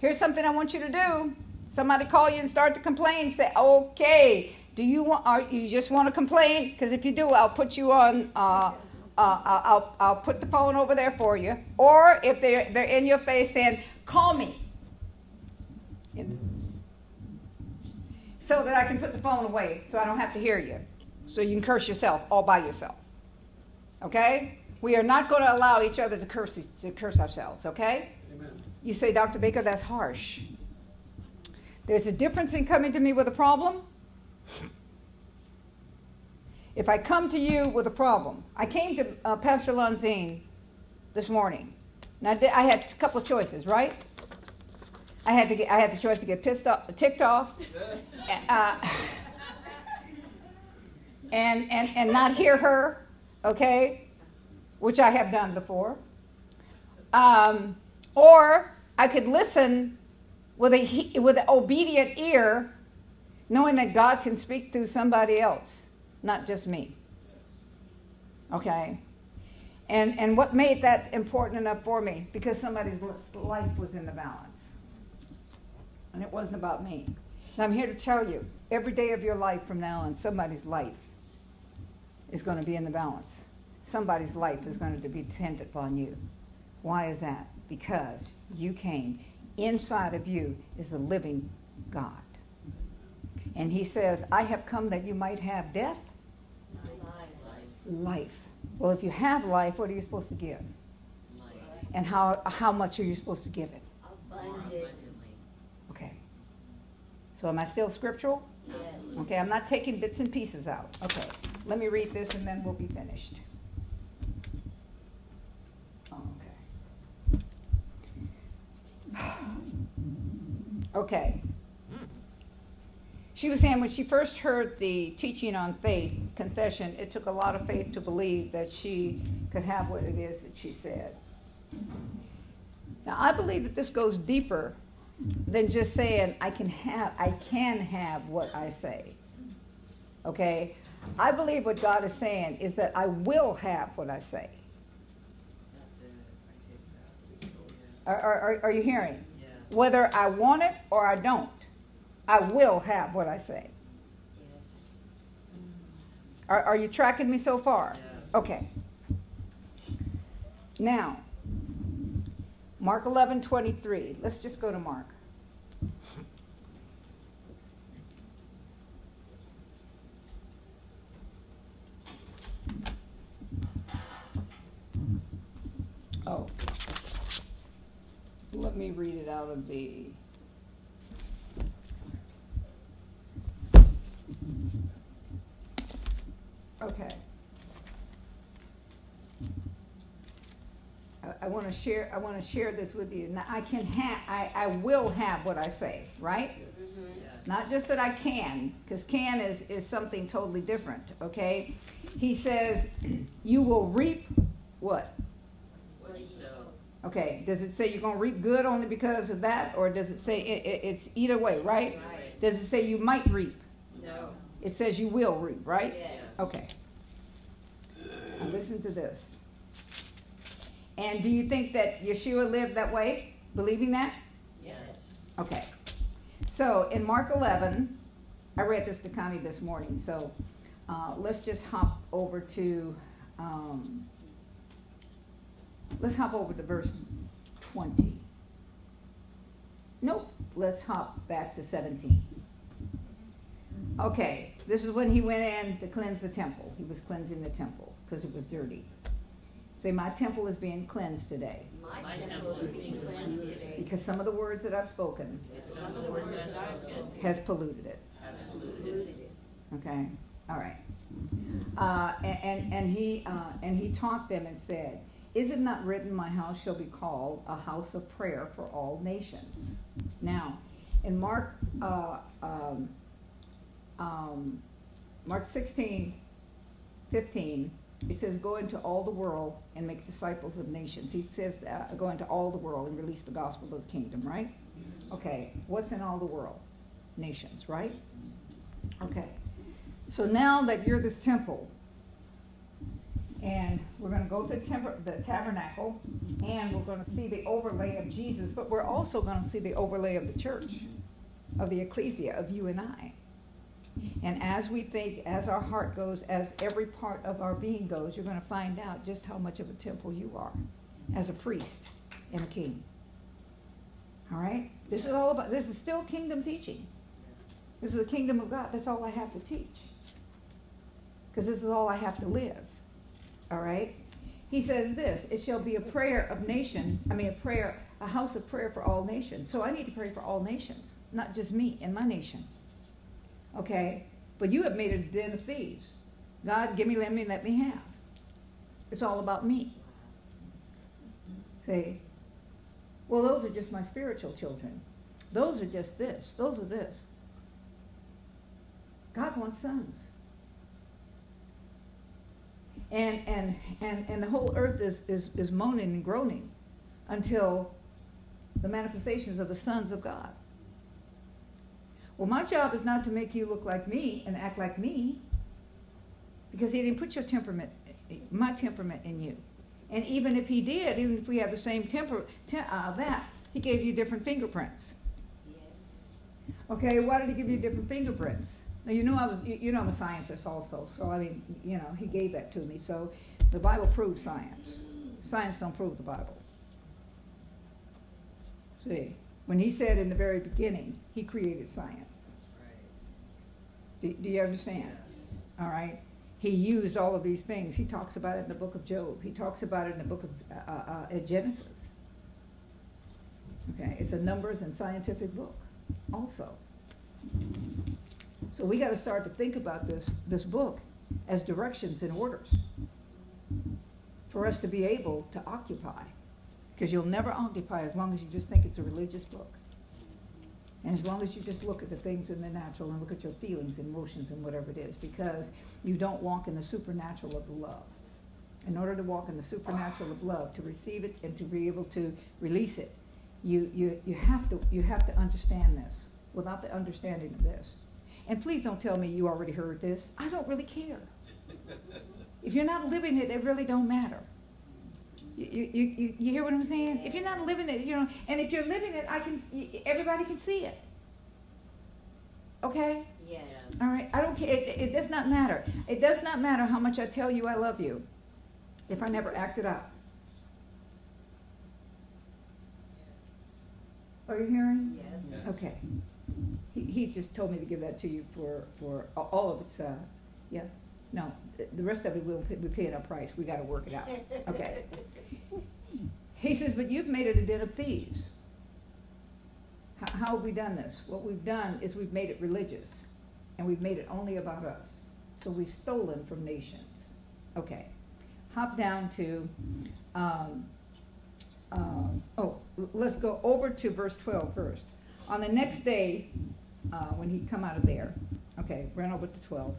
Here's something I want you to do. Somebody call you and start to complain. Say, okay, do you want? Are you just want to complain? Because if you do, I'll put you on. Uh, uh, I'll, I'll put the phone over there for you. Or if they're, they're in your face saying, call me. so that I can put the phone away so I don't have to hear you. So you can curse yourself all by yourself. Okay? We are not going to allow each other to curse, to curse ourselves, okay? Amen. You say, Dr. Baker, that's harsh. There's a difference in coming to me with a problem. If I come to you with a problem, I came to uh, Pastor Lanzine this morning. Now, I had a couple of choices, right? I had to get, I had the choice to get pissed off, ticked off, uh, and, and, and not hear her, okay, which I have done before. Um, or I could listen with a with an obedient ear, knowing that God can speak through somebody else, not just me. Okay. And and what made that important enough for me? Because somebody's life was in the balance, and it wasn't about me. I'm here to tell you, every day of your life from now on, somebody's life is going to be in the balance. Somebody's life is going to be dependent upon you. Why is that? Because you came. Inside of you is the living God. And he says, I have come that you might have death, life. Well, if you have life, what are you supposed to give? And how, how much are you supposed to give it? Abundant, Okay. So am I still scriptural? yes. Okay, I'm not taking bits and pieces out. Okay, let me read this and then we'll be finished. Oh, okay. Okay. She was saying when she first heard the teaching on faith, confession, it took a lot of faith to believe that she could have what it is that she said. Now, I believe that this goes deeper than just saying I can have I can have what I say. Okay? I believe what God is saying is that I will have what I say. Are, are, are you hearing? Whether I want it or I don't, I will have what I say. Are, are you tracking me so far? Yes. Okay. Now, Mark 11, 23. Let's just go to Mark. Oh. Let me read it out of the. Okay. I, I want to share, I want to share this with you. Now, I can have, I, I will have what I say, right? Not just that I can, because can is, is something totally different, okay? He says, you will reap what? Okay, does it say you're going to reap good only because of that, or does it say it, it, it's either way, right? Right. Does it say you might reap? It says you will reap, right? Yes. Okay. Now listen to this. And do you think that Yeshua lived that way, believing that? Yes. Okay. So in Mark 11, I read this to Connie this morning, so uh, let's just hop over to, um, let's hop over to verse 20. Nope, let's hop back to 17. Okay, this is when he went in to cleanse the temple. He was cleansing the temple because it was dirty. Say, my temple is being cleansed today My temple is being cleansed today. because some of the words that I've spoken Some of the words that I've spoken has polluted it. has polluted it. Okay, all right. Uh, and, and, and he, uh, and he taught them and said, Is it not written, my house shall be called a house of prayer for all nations? Now, in Mark, uh, um, um, Mark 16, 15, it says, Go into all the world and make disciples of nations. He says, uh, Go into all the world and release the gospel of the kingdom, right? Okay, what's in all the world? Nations, right? Okay. So now that you're this temple, and we're going to go to temper, the tabernacle, and we're going to see the overlay of Jesus, but we're also going to see the overlay of the church, of the ecclesia, of you and I. And as we think, as our heart goes, as every part of our being goes, you're going to find out just how much of a temple you are as a priest and a king. All right? This is all about, this is still kingdom teaching. This is the kingdom of God. That's all I have to teach. Because this is all I have to live. All right? He says this it shall be a prayer of nation, I mean, a prayer, a house of prayer for all nations. So I need to pray for all nations, not just me and my nation. Okay? But you have made a den of thieves. God, give me, let me, let me have. It's all about me. See? Well, those are just my spiritual children. Those are just this. Those are this. God wants sons. And, and, and, and the whole earth is, is, is moaning and groaning until the manifestations of the sons of God. Well, my job is not to make you look like me and act like me because he didn't put your temperament, my temperament in you. And even if he did, even if we have the same temper, te- uh, that, he gave you different fingerprints. Yes. Okay, why did he give you different fingerprints? Now, you know I was, you you know I'm a scientist also, so I mean, you know, he gave that to me. So the Bible proves science. Science don't prove the Bible. See, when he said in the very beginning, he created science. Do, do you understand? All right. He used all of these things. He talks about it in the book of Job. He talks about it in the book of uh, uh, uh, Genesis. Okay, it's a numbers and scientific book, also. So we got to start to think about this this book as directions and orders for us to be able to occupy, because you'll never occupy as long as you just think it's a religious book. And as long as you just look at the things in the natural and look at your feelings and emotions and whatever it is, because you don't walk in the supernatural of love. In order to walk in the supernatural of love, to receive it and to be able to release it, you, you, you, have, to, you have to understand this. Without the understanding of this. And please don't tell me you already heard this. I don't really care. If you're not living it, it really don't matter. You, you, you, you hear what I'm saying? If you're not living it, you know, and if you're living it, I can, everybody can see it. Okay? Yes. All right. I don't care. It, it does not matter. It does not matter how much I tell you I love you if I never act it out. Are you hearing? Yes. Okay. He, he just told me to give that to you for, for all of its, uh, yeah, no, the- rest of it, we'll, pay- we pay it our price, we gotta work it out. Okay. He says, but you've made it a den of thieves. How, how have we done this? What we've done is we've made it religious, and we've made it only about us. So we've stolen from nations. Okay. Hop down to, um, um, oh, let's go over to verse 12 first. On the next day, uh, when he'd come out of there, okay, run over to 12.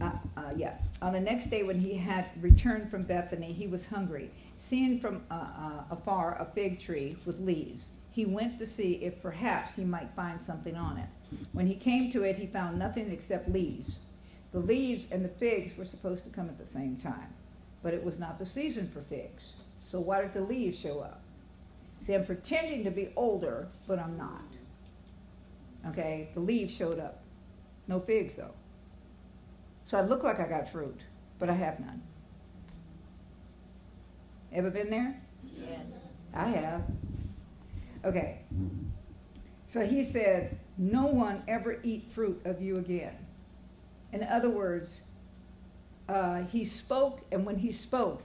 Uh, uh, yeah. On the next day, when he had returned from Bethany, he was hungry. Seeing from uh, uh, afar a fig tree with leaves, he went to see if perhaps he might find something on it. When he came to it, he found nothing except leaves. The leaves and the figs were supposed to come at the same time, but it was not the season for figs. So why did the leaves show up? See, I'm pretending to be older, but I'm not. Okay, the leaves showed up. No figs, though. So I look like I got fruit, but I have none. Ever been there? Yes. I have. Okay. So he said, No one ever eat fruit of you again. In other words, uh, he spoke, and when he spoke,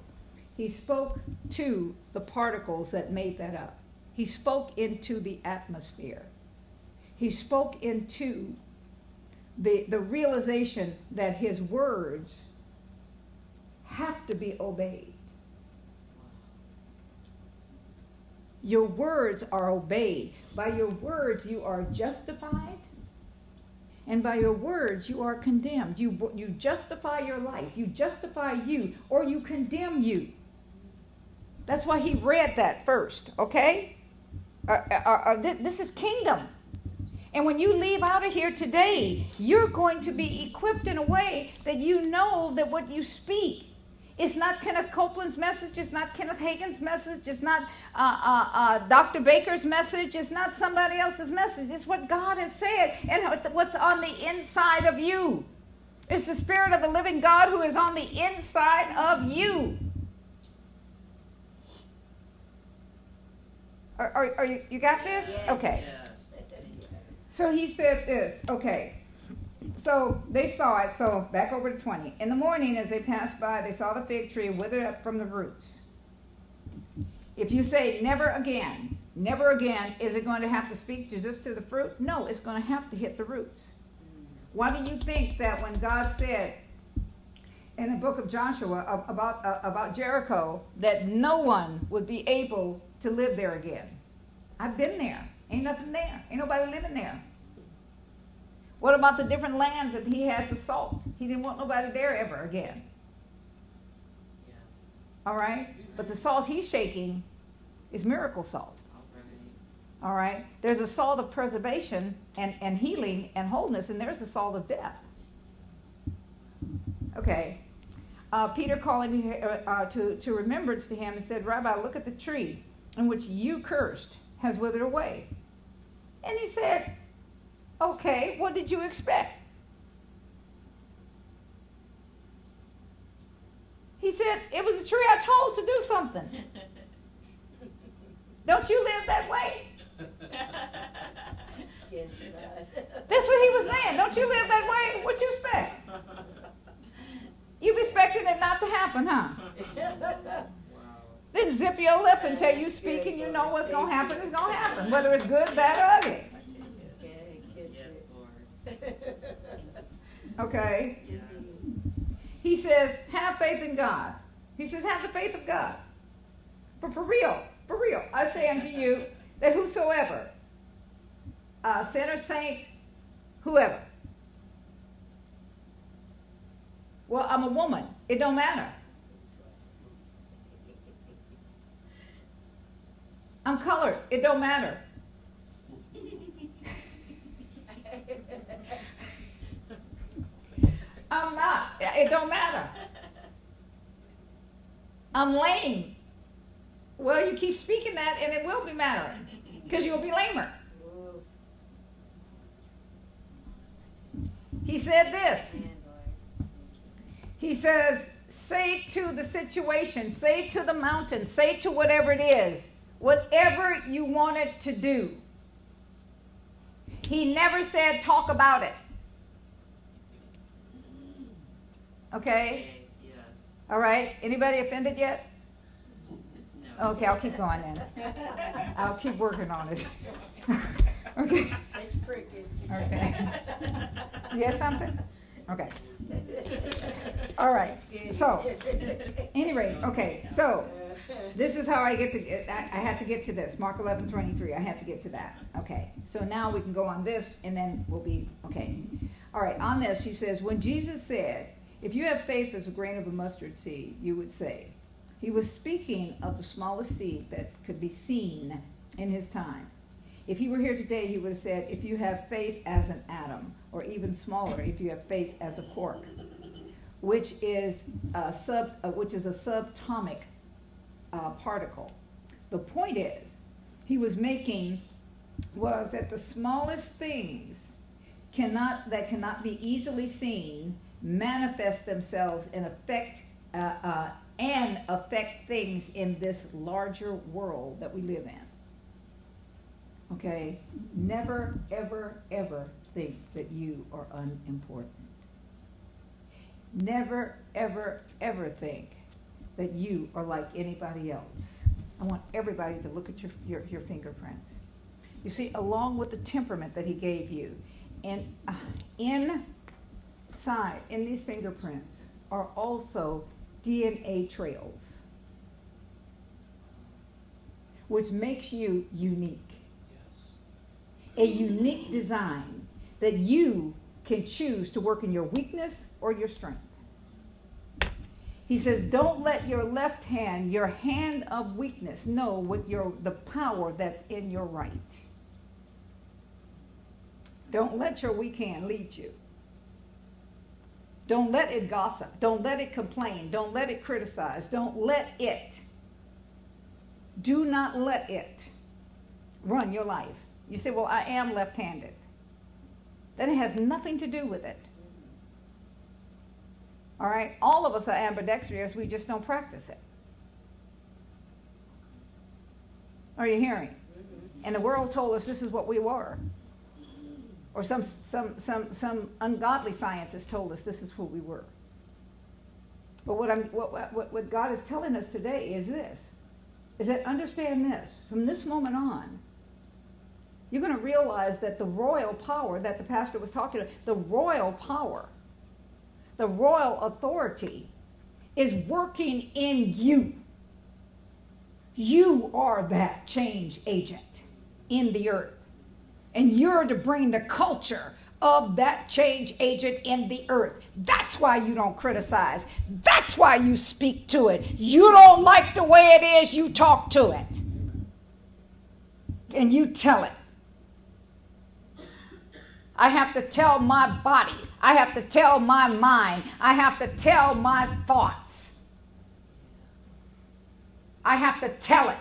he spoke to the particles that made that up. He spoke into the atmosphere. He spoke into the, the realization that his words have to be obeyed. Your words are obeyed. By your words, you are justified. And by your words, you are condemned. You, you justify your life. You justify you, or you condemn you. That's why he read that first, okay? Uh, uh, uh, th- this is kingdom. And when you leave out of here today, you're going to be equipped in a way that you know that what you speak is not Kenneth Copeland's message. It's not Kenneth Hagin's message. It's not uh, uh, uh, Dr. Baker's message. It's not somebody else's message. It's what God has said and what's on the inside of you. It's the Spirit of the living God who is on the inside of you. Are, are, are you, you got this? Yes. Okay. So he said this. Okay. so they saw it. So back over to 20. In the morning, as they passed by, they saw the fig tree withered up from the roots. If you say never again, never again, is it going to have to speak just to the fruit? No, it's going to have to hit the roots. Why do you think that when God said in the book of Joshua about, uh, about Jericho that no one would be able to live there again? I've been there. Ain't nothing there. Ain't nobody living there. What about the different lands that he had to salt? He didn't want nobody there ever again. Yes. All right? But the salt he's shaking is miracle salt. All right. There's a salt of preservation and, and healing and wholeness, and there's a salt of death. Okay. Uh, Peter calling uh, to, to remembrance to him and said, Rabbi, look at the tree in which you cursed has withered away. And he said, Okay, what did you expect? He said, It was a tree I told to do something. Don't you live that way? Yes. That's what he was saying. Don't you live that way? What you expect? You expected it not to happen, huh? Zip your lip until you speak and you know what's going to happen is going to happen, whether it's good, bad, or ugly. Okay? He says, have faith in God. He says, have the faith of God. For, for real, for real, I say unto you that whosoever, uh, sinner, saint, whoever. Well, I'm a woman. It don't matter. I'm colored. It don't matter. I'm not. It don't matter. I'm lame. Well, you keep speaking that, and it will be mattering because you'll be lamer. He said this. He says, say to the situation, say to the mountain, say to whatever it is, whatever you wanted to do. He never said, talk about it. Okay? Okay, Yes. All right? Anybody offended yet? No. Okay, I'll keep going then. I'll keep working on it. okay. It's cricket. Okay. You had something? Okay. All right. So, anyway, okay. So, this is how I get to. I, I had to get to this. Mark eleven twenty three. I had to get to that. Okay. So now we can go on this, and then we'll be okay. All right. On this, he says, when Jesus said, "If you have faith as a grain of a mustard seed, you would say," he was speaking of the smallest seed that could be seen in his time. If he were here today, he would have said, if you have faith as an atom, or even smaller, if you have faith as a quark, which is a sub, uh, which is a subatomic uh, particle. The point is, he was making was that the smallest things cannot that cannot be easily seen manifest themselves and affect uh, uh, and affect things in this larger world that we live in. Okay? Never, ever, ever think that you are unimportant. Never, ever, ever think that you are like anybody else. I want everybody to look at your, your, your fingerprints. You see, along with the temperament that he gave you, and uh, inside, in these fingerprints, are also DNA trails, which makes you unique Yes. a unique design that you can choose to work in your weakness or your strength. He says, "Don't let your left hand, your hand of weakness, know what your the power that's in your right. Don't let your weak hand lead you. Don't let it gossip. Don't let it complain. Don't let it criticize. Don't let it. Do not let it run your life. You say, Well, I am left handed. Then it has nothing to do with it. All right? All of us are ambidextrous, we just don't practice it. Are you hearing? And the world told us this is what we were. Or some, some, some, some ungodly scientist told us this is who we were. But what, I'm, what, what, what God is telling us today is this, is that understand this, from this moment on, you're going to realize that the royal power that the pastor was talking about, the royal power, the royal authority is working in you. You are that change agent in the earth. And you're to bring the culture of that change agent in the earth. That's why you don't criticize. That's why you speak to it. You don't like the way it is, you talk to it. And you tell it. I have to tell my body. I have to tell my mind. I have to tell my thoughts. I have to tell it.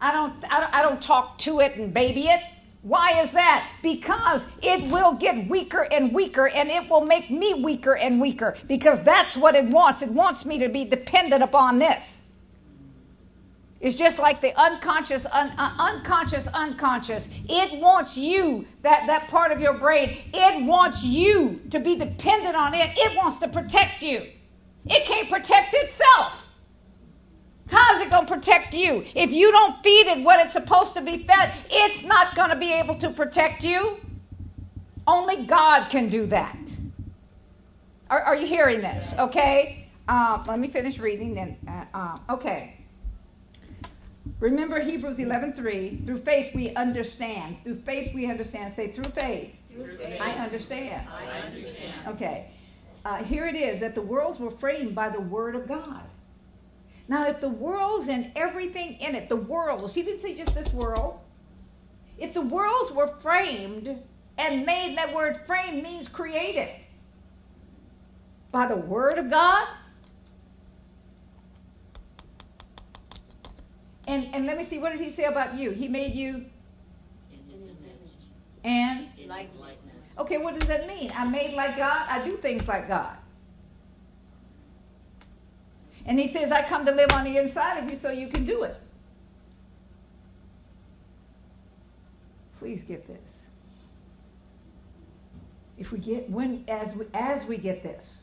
I don't, I don't, talk to it and baby it. Why is that? Because it will get weaker and weaker and it will make me weaker and weaker because that's what it wants. It wants me to be dependent upon this. It's just like the unconscious, un, uh, unconscious, unconscious. It wants you, that, that part of your brain, it wants you to be dependent on it. It wants to protect you. It can't protect itself. How is it going to protect you? If you don't feed it what it's supposed to be fed, it's not going to be able to protect you. Only God can do that. Are, are you hearing this? Okay. Um, let me finish reading then. Uh, uh, okay. Remember Hebrews 11:3. Through faith we understand. Through faith we understand. Say through faith. Through faith. I understand. I understand. Okay. Uh, here it is that the worlds were framed by the word of God. Now, if the worlds and everything in it, the worlds, he didn't say just this world. If the worlds were framed and made, that word framed means created by the word of God. And, and let me see, what did he say about you? He made you In his image. and. In his likeness. Okay, what does that mean? I'm made like God, I do things like God. And he says, I come to live on the inside of you so you can do it. Please get this. If we get when as we as we get this,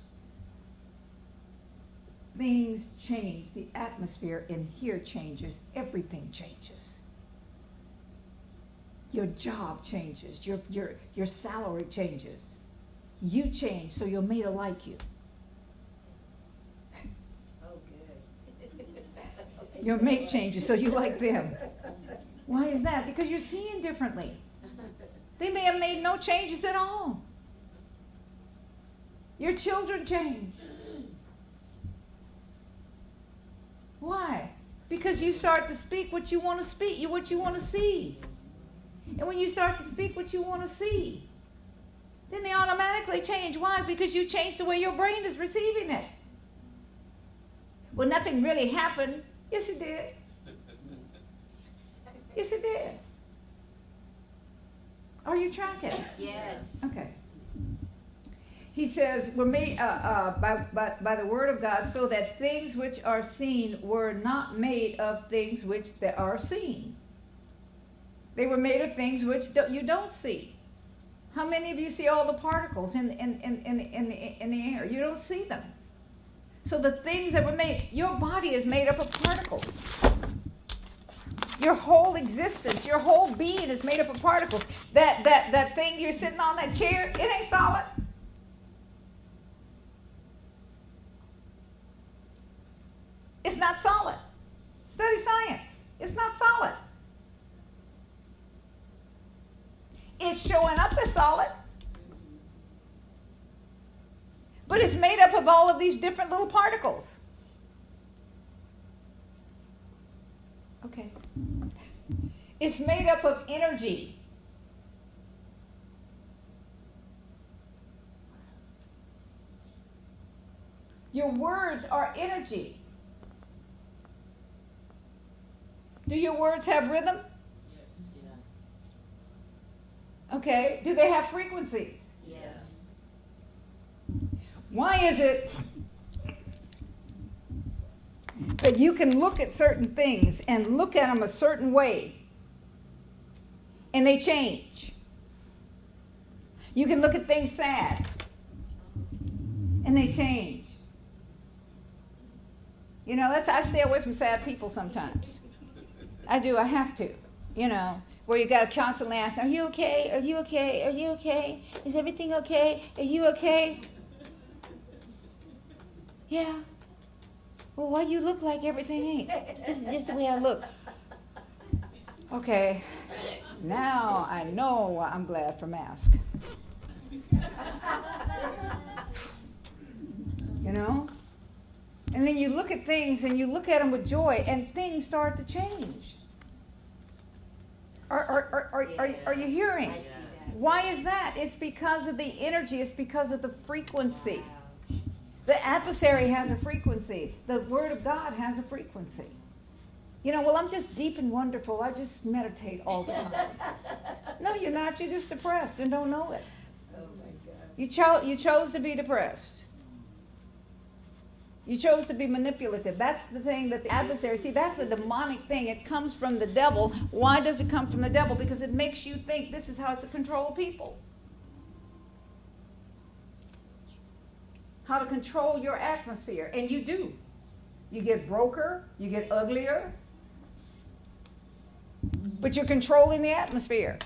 things change. The atmosphere in here changes. Everything changes. Your job changes. Your your your salary changes. You change, so you're made like you. Your mate changes, so you like them. Why is that? Because you're seeing differently. They may have made no changes at all. Your children change. Why? Because you start to speak what you want to speak, you what you want to see. And when you start to speak what you want to see, then they automatically change. Why? Because you change the way your brain is receiving it. Well, nothing really happened. Yes, it did. Yes, it did. Are you tracking? Yes. Okay. He says, "We're made uh, uh, by, by, by the word of God, so that things which are seen were not made of things which they are seen. They were made of things which do, you don't see. How many of you see all the particles in, in, in, in, in, the, in the air? You don't see them. So the things that were made, your body is made up of particles. Your whole existence, your whole being is made up of particles. That that that thing you're sitting on that chair, it ain't solid. It's not solid. Study science. It's not solid. It's showing up as solid. But it's made up of all of these different little particles. Okay. It's made up of energy. Your words are energy. Do your words have rhythm? Yes. Okay. Do they have frequencies? Yes. Why is it that you can look at certain things and look at them a certain way and they change? You can look at things sad, and they change. You know, that's I stay away from sad people sometimes. I do. I have to. You know, where you got to constantly ask, "Are you okay? Are you okay? Are you okay? Is everything okay? Are you okay?" Yeah. Well, why you look like everything ain't? This is just the way I look. Okay. Now I know why I'm glad for mask. You know? And then you look at things and you look at them with joy and things start to change. Are, are, are, are, are, are you hearing? I see that. Why is that? It's because of the energy, it's because of the frequency. The adversary has a frequency. The Word of God has a frequency. You know, well, I'm just deep and wonderful. I just meditate all the time. No, you're not. You're just depressed and don't know it. Oh, my God. You, cho- you chose to be depressed. You chose to be manipulative. That's the thing that the adversary, see, that's a demonic thing. It comes from the devil. Why does it come from the devil? Because it makes you think this is how to control people. How to control your atmosphere. And you do. You get broker, you get uglier, but you're controlling the atmosphere.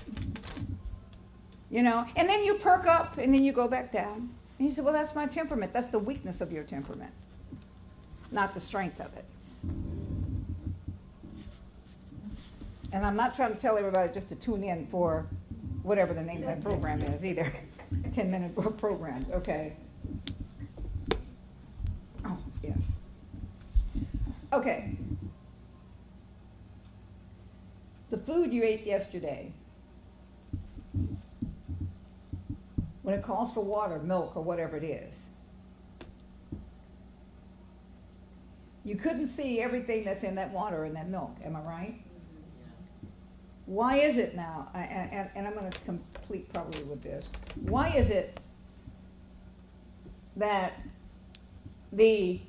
You know, and then you perk up and then you go back down. And you say, well, that's my temperament. That's the weakness of your temperament, not the strength of it. And I'm not trying to tell everybody just to tune in for whatever the name of that program is either. 10 minute programs, okay. Oh, yes. Okay. The food you ate yesterday, when it calls for water, milk, or whatever it is, you couldn't see everything that's in that water and that milk, am I right? Why is it now, and, and, I'm going to complete probably with this, why is it that the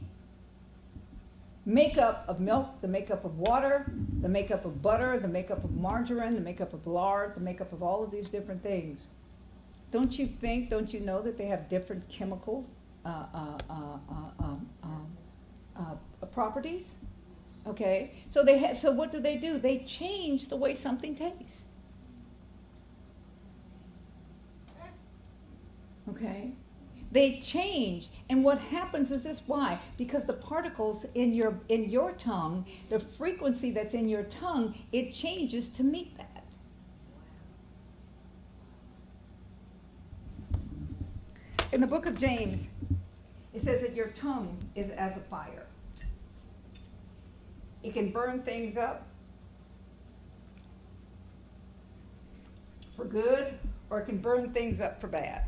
makeup of milk, the makeup of water, the makeup of butter, the makeup of margarine, the makeup of lard, the makeup of all of these different things. Don't you think, don't you know that they have different chemical uh, uh, uh, uh, um, um, uh, properties? Okay, so they ha- so what do they do? They change the way something tastes. Okay, they change, and what happens is this: why? Because the particles in your in your tongue, the frequency that's in your tongue, it changes to meet that. In the book of James, it says that your tongue is as a fire. It can burn things up for good, or it can burn things up for bad.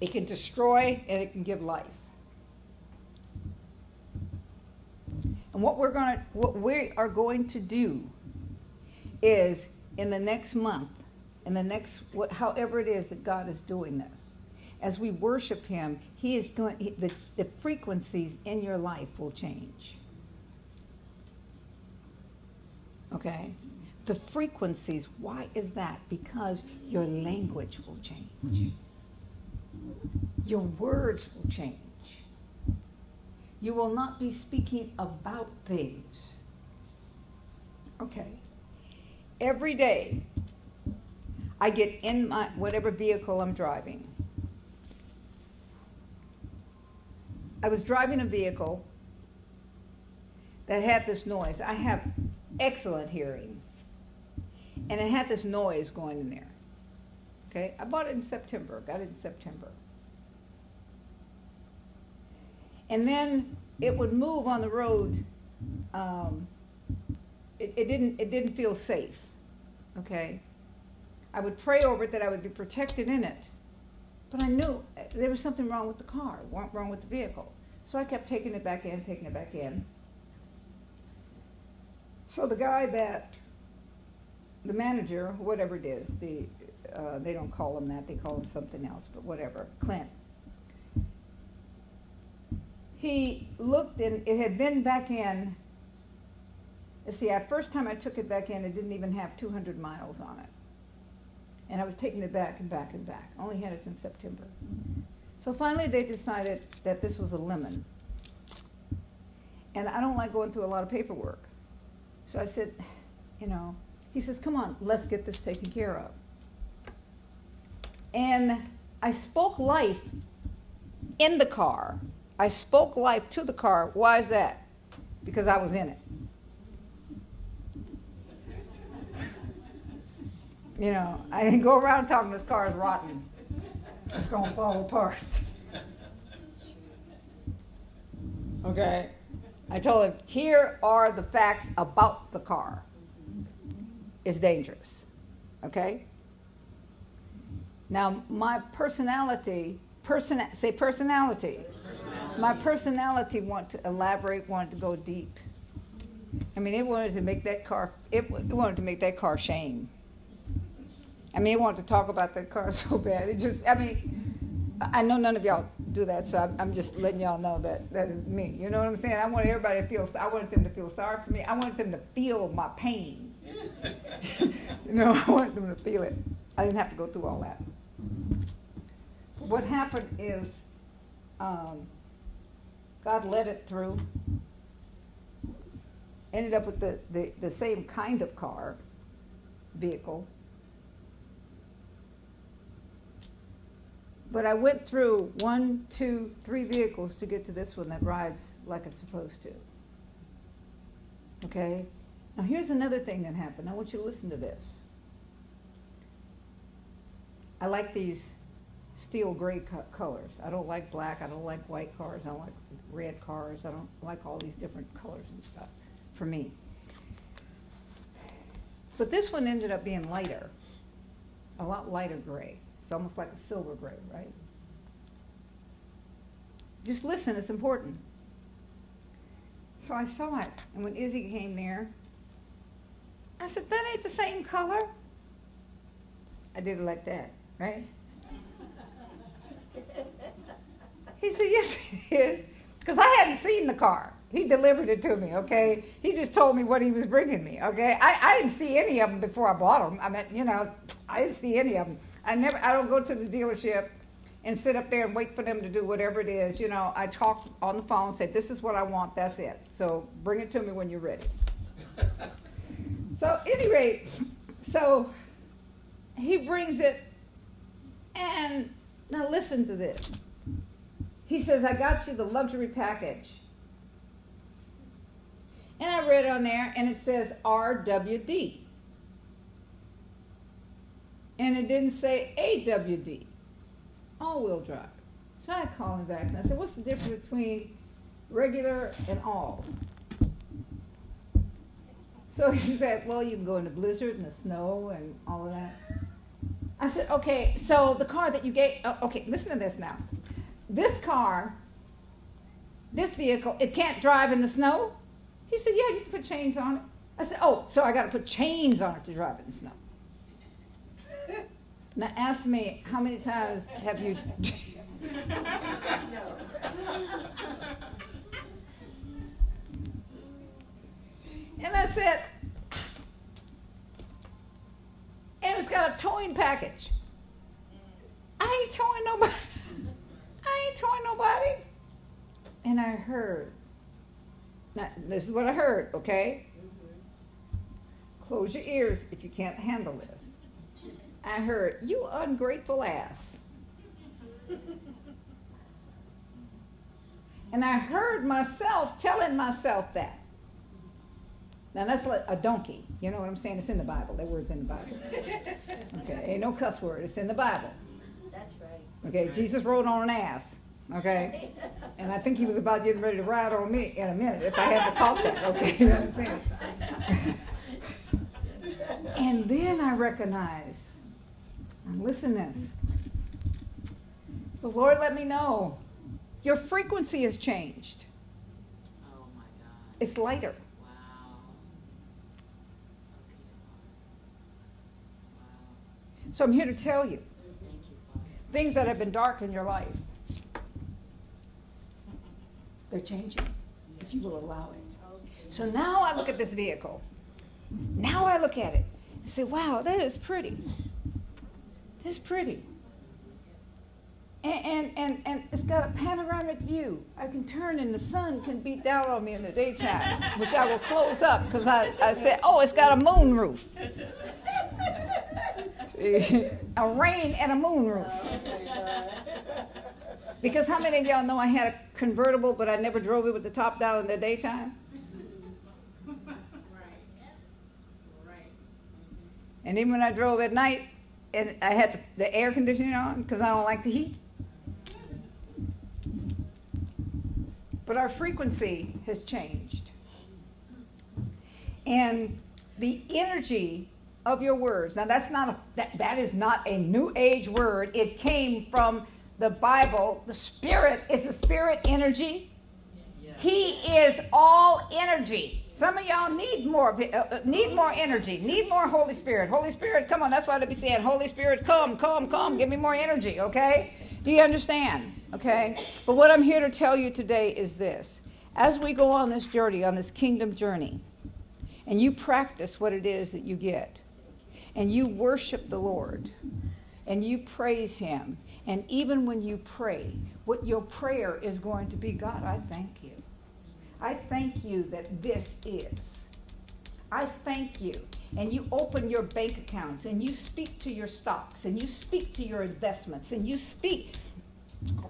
It can destroy and it can give life. And what we're going to what we are going to do is in the next month, in the next what however it is that God is doing this, as we worship him, he is going the, the frequencies in your life will change. Okay? The frequencies, why is that? Because your language will change. Mm-hmm. Your words will change. You will not be speaking about things. Okay. Every day, I get in my whatever vehicle I'm driving. I was driving a vehicle that had this noise. I have excellent hearing. And it had this noise going in there. Okay? I bought it in September, got it in September. And then it would move on the road. Um, it, it, didn't, it didn't feel safe. Okay? I would pray over it that I would be protected in it. But I knew there was something wrong with the car, wrong with the vehicle. So I kept taking it back in, taking it back in. So the guy that, the manager, whatever it is, the, uh, they don't call him that, they call him something else, but whatever, Clint. He looked and it had been back in, let's see, at first time I took it back in, it didn't even have 200 miles on it. And I was taking it back and back and back. Only had it since September. So finally, they decided that this was a lemon. And I don't like going through a lot of paperwork. So I said, you know, he says, come on, let's get this taken care of. And I spoke life in the car. I spoke life to the car. Why is that? Because I was in it. You know, I didn't go around talking this car is rotten. It's going to fall apart. Okay? I told him, here are the facts about the car. It's dangerous. Okay? Now, my personality, person, say personality. My personality wanted to elaborate, wanted to go deep. I mean, it wanted to make that car, it, it wanted to make that car shame. I mean, it wanted to talk about that car so bad. It just, I mean, I know none of y'all do that, so I'm, I'm just letting y'all know that that is me. You know what I'm saying? I want everybody to feel. I wanted them to feel sorry for me. I wanted them to feel my pain. you know, I wanted them to feel it. I didn't have to go through all that. What happened is, um, God led it through. Ended up with the, the, the same kind of car, vehicle. But I went through one, two, three vehicles to get to this one that rides like it's supposed to. Okay? Now, here's another thing that happened. I want you to listen to this. I like these steel gray co- colors. I don't like black. I don't like white cars. I don't like red cars. I don't like all these different colors and stuff for me. But this one ended up being lighter, a lot lighter gray. It's almost like a silver gray, right? Just listen, it's important. So I saw it, and when Izzy came there, I said, That ain't the same color. I did it like that, right? He said, Yes, it is. Because I hadn't seen the car. He delivered it to me, okay? He just told me what he was bringing me, okay? I, I didn't see any of them before I bought them. I mean, you know, I didn't see any of them. I never, I don't go to the dealership and sit up there and wait for them to do whatever it is. You know, I talk on the phone, say, this is what I want, that's it. So bring it to me when you're ready. so, any rate, so he brings it, and now listen to this. He says, I got you the luxury package. And I read on there, and it says RWD. And it didn't say AWD, all wheel drive. So I called him back and I said, What's the difference between regular and all? So he said, Well, you can go in the blizzard and the snow and all of that. I said, Okay, so the car that you gave, oh, okay, listen to this now. This car, this vehicle, it can't drive in the snow? He said, Yeah, you can put chains on it. I said, Oh, so I got to put chains on it to drive in the snow. Now ask me, how many times have you? and I said, and it's got a towing package. I ain't towing nobody. I ain't towing nobody. And I heard. Now, this is what I heard, okay? Close your ears if you can't handle this. I heard, you ungrateful ass. and I heard myself telling myself that. Now that's like a donkey. You know what I'm saying? It's in the Bible. That word's in the Bible. Okay, ain't no cuss word. It's in the Bible. That's right. Okay, Jesus rode on an ass. Okay, and I think he was about getting ready to ride on me in a minute if I hadn't caught that. Okay, you understand? and then I recognized. Listen this. The Lord let me know your frequency has changed. Oh my God. It's lighter. Wow. Okay. Wow. So I'm here to tell you Thank you, things that have been dark in your life. They're changing if you will allow it. So now I look at this vehicle. Now I look at it and say, wow, that is pretty. It's pretty. And, and, and, and it's got a panoramic view. I can turn and the sun can beat down on me in the daytime, which I will close up because I, I said, oh, it's got a moon roof. a rain and a moon roof. Because how many of y'all know I had a convertible, but I never drove it with the top down in the daytime? And even when I drove at night, and I had the, the air conditioning on because I don't like the heat. But our frequency has changed. And the energy of your words. Now that's not a that, that is not a new age word. It came from the Bible. The spirit is the spirit energy. He is all energy. Some of y'all need more uh, uh, need more energy, need more Holy Spirit. Holy Spirit, come on. That's why they be saying, Holy Spirit, come, come, come. Give me more energy, okay? Do you understand? Okay? But what I'm here to tell you today is this. As we go on this journey, on this kingdom journey, and you practice what it is that you get, and you worship the Lord, and you praise Him, and even when you pray, what your prayer is going to be God, I thank you. I thank you that this is. I thank you. And you open your bank accounts and you speak to your stocks and you speak to your investments and you speak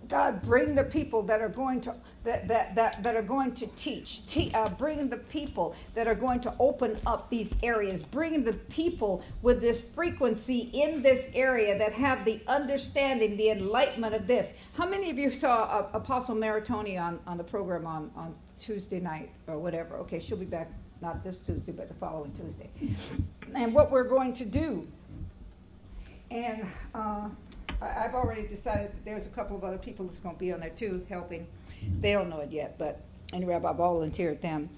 God, bring the people that are going to that that that, that are going to teach. Te- uh, bring the people that are going to open up these areas. Bring the people with this frequency in this area that have the understanding, the enlightenment of this. How many of you saw uh, Apostle Maritoni on, on the program on, on Tuesday night or whatever? Okay, she'll be back not this Tuesday, but the following Tuesday. And what we're going to do. And uh, I've already decided that there's a couple of other people that's going to be on there too, helping. They don't know it yet, but anyway, I volunteered them.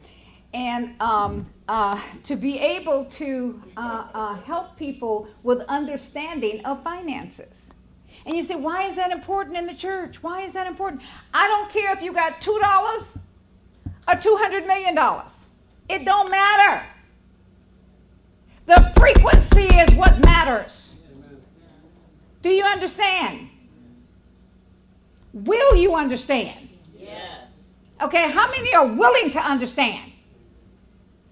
And um, uh, to be able to uh, uh, help people with understanding of finances. And you say, why is that important in the church? Why is that important? I don't care if you got $2 or $200 million. It don't matter. The frequency is what matters. Do you understand? Will you understand? Yes. Okay, how many are willing to understand?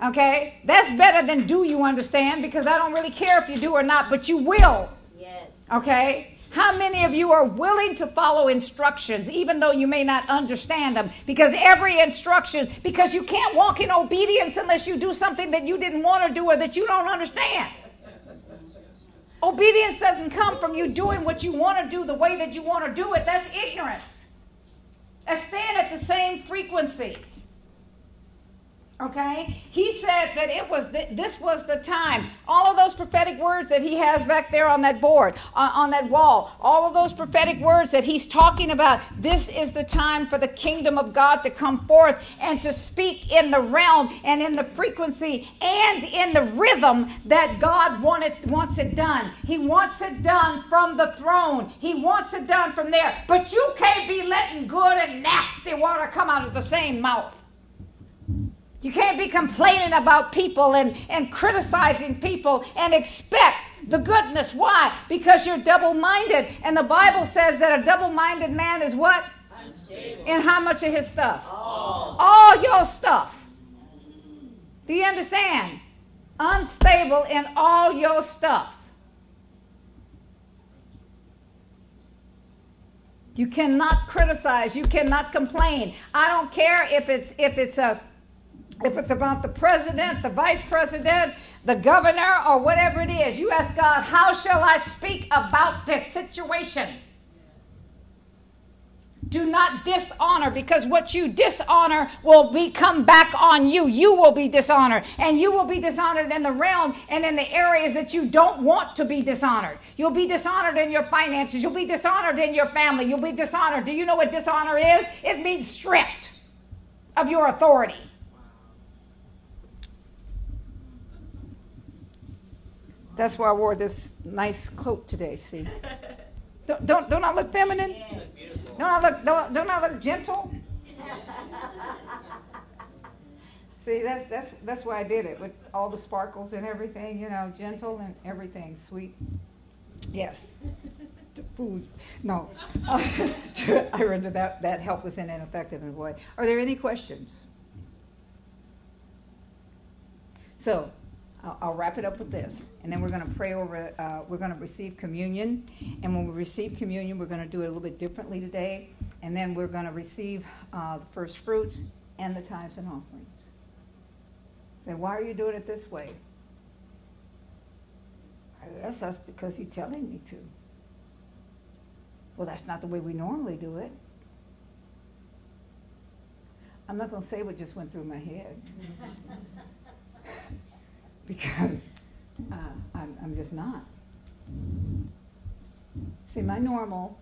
Okay, that's better than do you understand because I don't really care if you do or not, but you will. Yes. Okay? How many of you are willing to follow instructions even though you may not understand them? Because every instruction, because you can't walk in obedience unless you do something that you didn't want to do or that you don't understand. Obedience doesn't come from you doing what you want to do the way that you want to do it. That's ignorance. That's staying at the same frequency. Okay? He said that it was th- this was the time. All of those prophetic words that he has back there on that board, on, on that wall, all of those prophetic words that he's talking about, this is the time for the kingdom of God to come forth and to speak in the realm and in the frequency and in the rhythm that God wanted, wants it done. He wants it done from the throne. He wants it done from there. But you can't be letting good and nasty water come out of the same mouth. You can't be complaining about people and, and criticizing people and expect the goodness. Why? Because you're double minded. And the Bible says that a double minded man is what? Unstable. In how much of his stuff? All. All your stuff. Do you understand? Unstable in all your stuff. You cannot criticize. You cannot complain. I don't care if it's if it's a if it's about the president, the vice president, the governor, or whatever it is, you ask God, how shall I speak about this situation? Do not dishonor because what you dishonor will be come back on you. You will be dishonored, and you will be dishonored in the realm and in the areas that you don't want to be dishonored. You'll be dishonored in your finances. You'll be dishonored in your family. You'll be dishonored. Do you know what dishonor is? It means stripped of your authority. That's why I wore this nice coat today. See, don't don't, don't I look feminine? Don't I look don't, don't I look gentle? See, that's that's that's why I did it with all the sparkles and everything. You know, gentle and everything, sweet. Yes. Food, no. I rendered that, that helpless and ineffective in a way. Are there any questions? So, I'll, I'll wrap it up with this, and then we're gonna pray over, uh, we're gonna receive communion. And when we receive communion, we're gonna do it a little bit differently today. And then we're gonna receive, uh, the first fruits and the tithes and offerings. Say, why are you doing it this way? I guess that's because he's telling me to. Well, that's not the way we normally do it. I'm not gonna say what just went through my head. Because, uh, I'm, I'm just not. See, my normal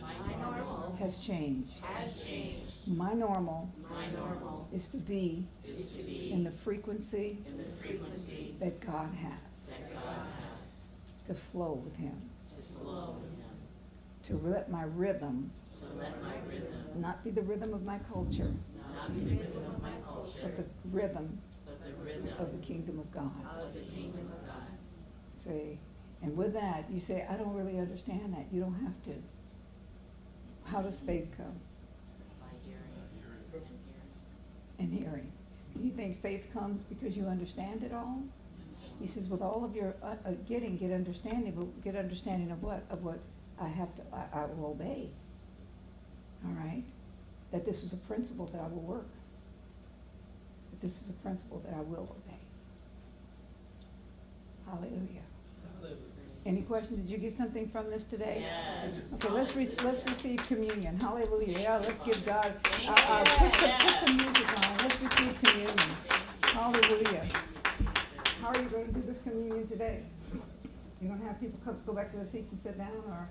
My normal has changed. has changed. My normal My normal is to be is to be in the frequency in the frequency that God has, that God has to flow with Him, to flow with Him, to let my rhythm to let my rhythm not be the rhythm of my culture, not be the rhythm of my culture, but the rhythm the rhythm of the kingdom of God. of the kingdom of God. Say, and with that, you say, I don't really understand that. You don't have to. How does faith come? By hearing And and hearing. hearing. Do you think faith comes because you understand it all? He says, with all of your uh, uh, getting, get understanding, but get understanding of what? Of what I have to, I, I will obey. All right? That this is a principle that I will work. That this is a principle that I will obey. Hallelujah. Any questions? Did you get something from this today? Yes. Okay, let's re- let's receive communion. Hallelujah. Yeah, let's give God, uh, uh, put some, put some music on. Let's receive communion. Hallelujah. How are you going to do this communion today? You gonna have people come, go back to their seats and sit down, or,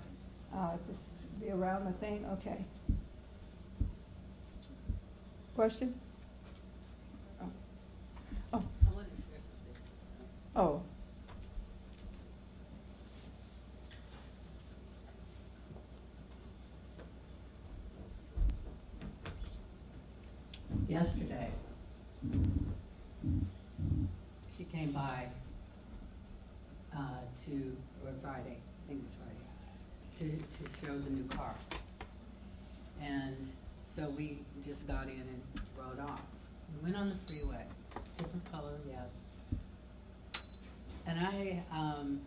uh, just be around the thing? Okay. Question? Oh. Oh, oh. yesterday, she came by, uh, to, or Friday, I think it was Friday, to, to show the new car. And so we just got in and rode off. We went on the freeway, different color, yes. And I, um,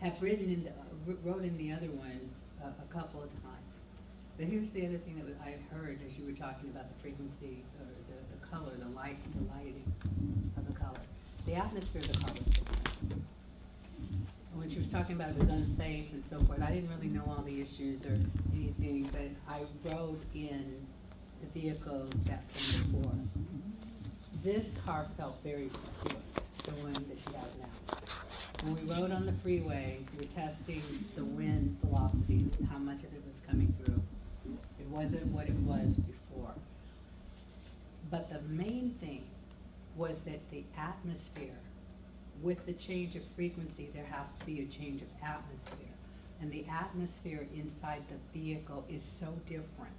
have ridden in, the- rode in the other one a, a couple of times. But here's the other thing that I heard as you were talking about the frequency, or the, the color, the light, the lighting of the color. The atmosphere of the car was different. When she was talking about it was unsafe and so forth, I didn't really know all the issues or anything, but I rode in the vehicle that came before. This car felt very secure, the one that she has now. When we rode on the freeway, we were testing the wind velocity, how much of it was coming through. It wasn't what it was before. But the main thing was that the atmosphere, with the change of frequency, there has to be a change of atmosphere. And the atmosphere inside the vehicle is so different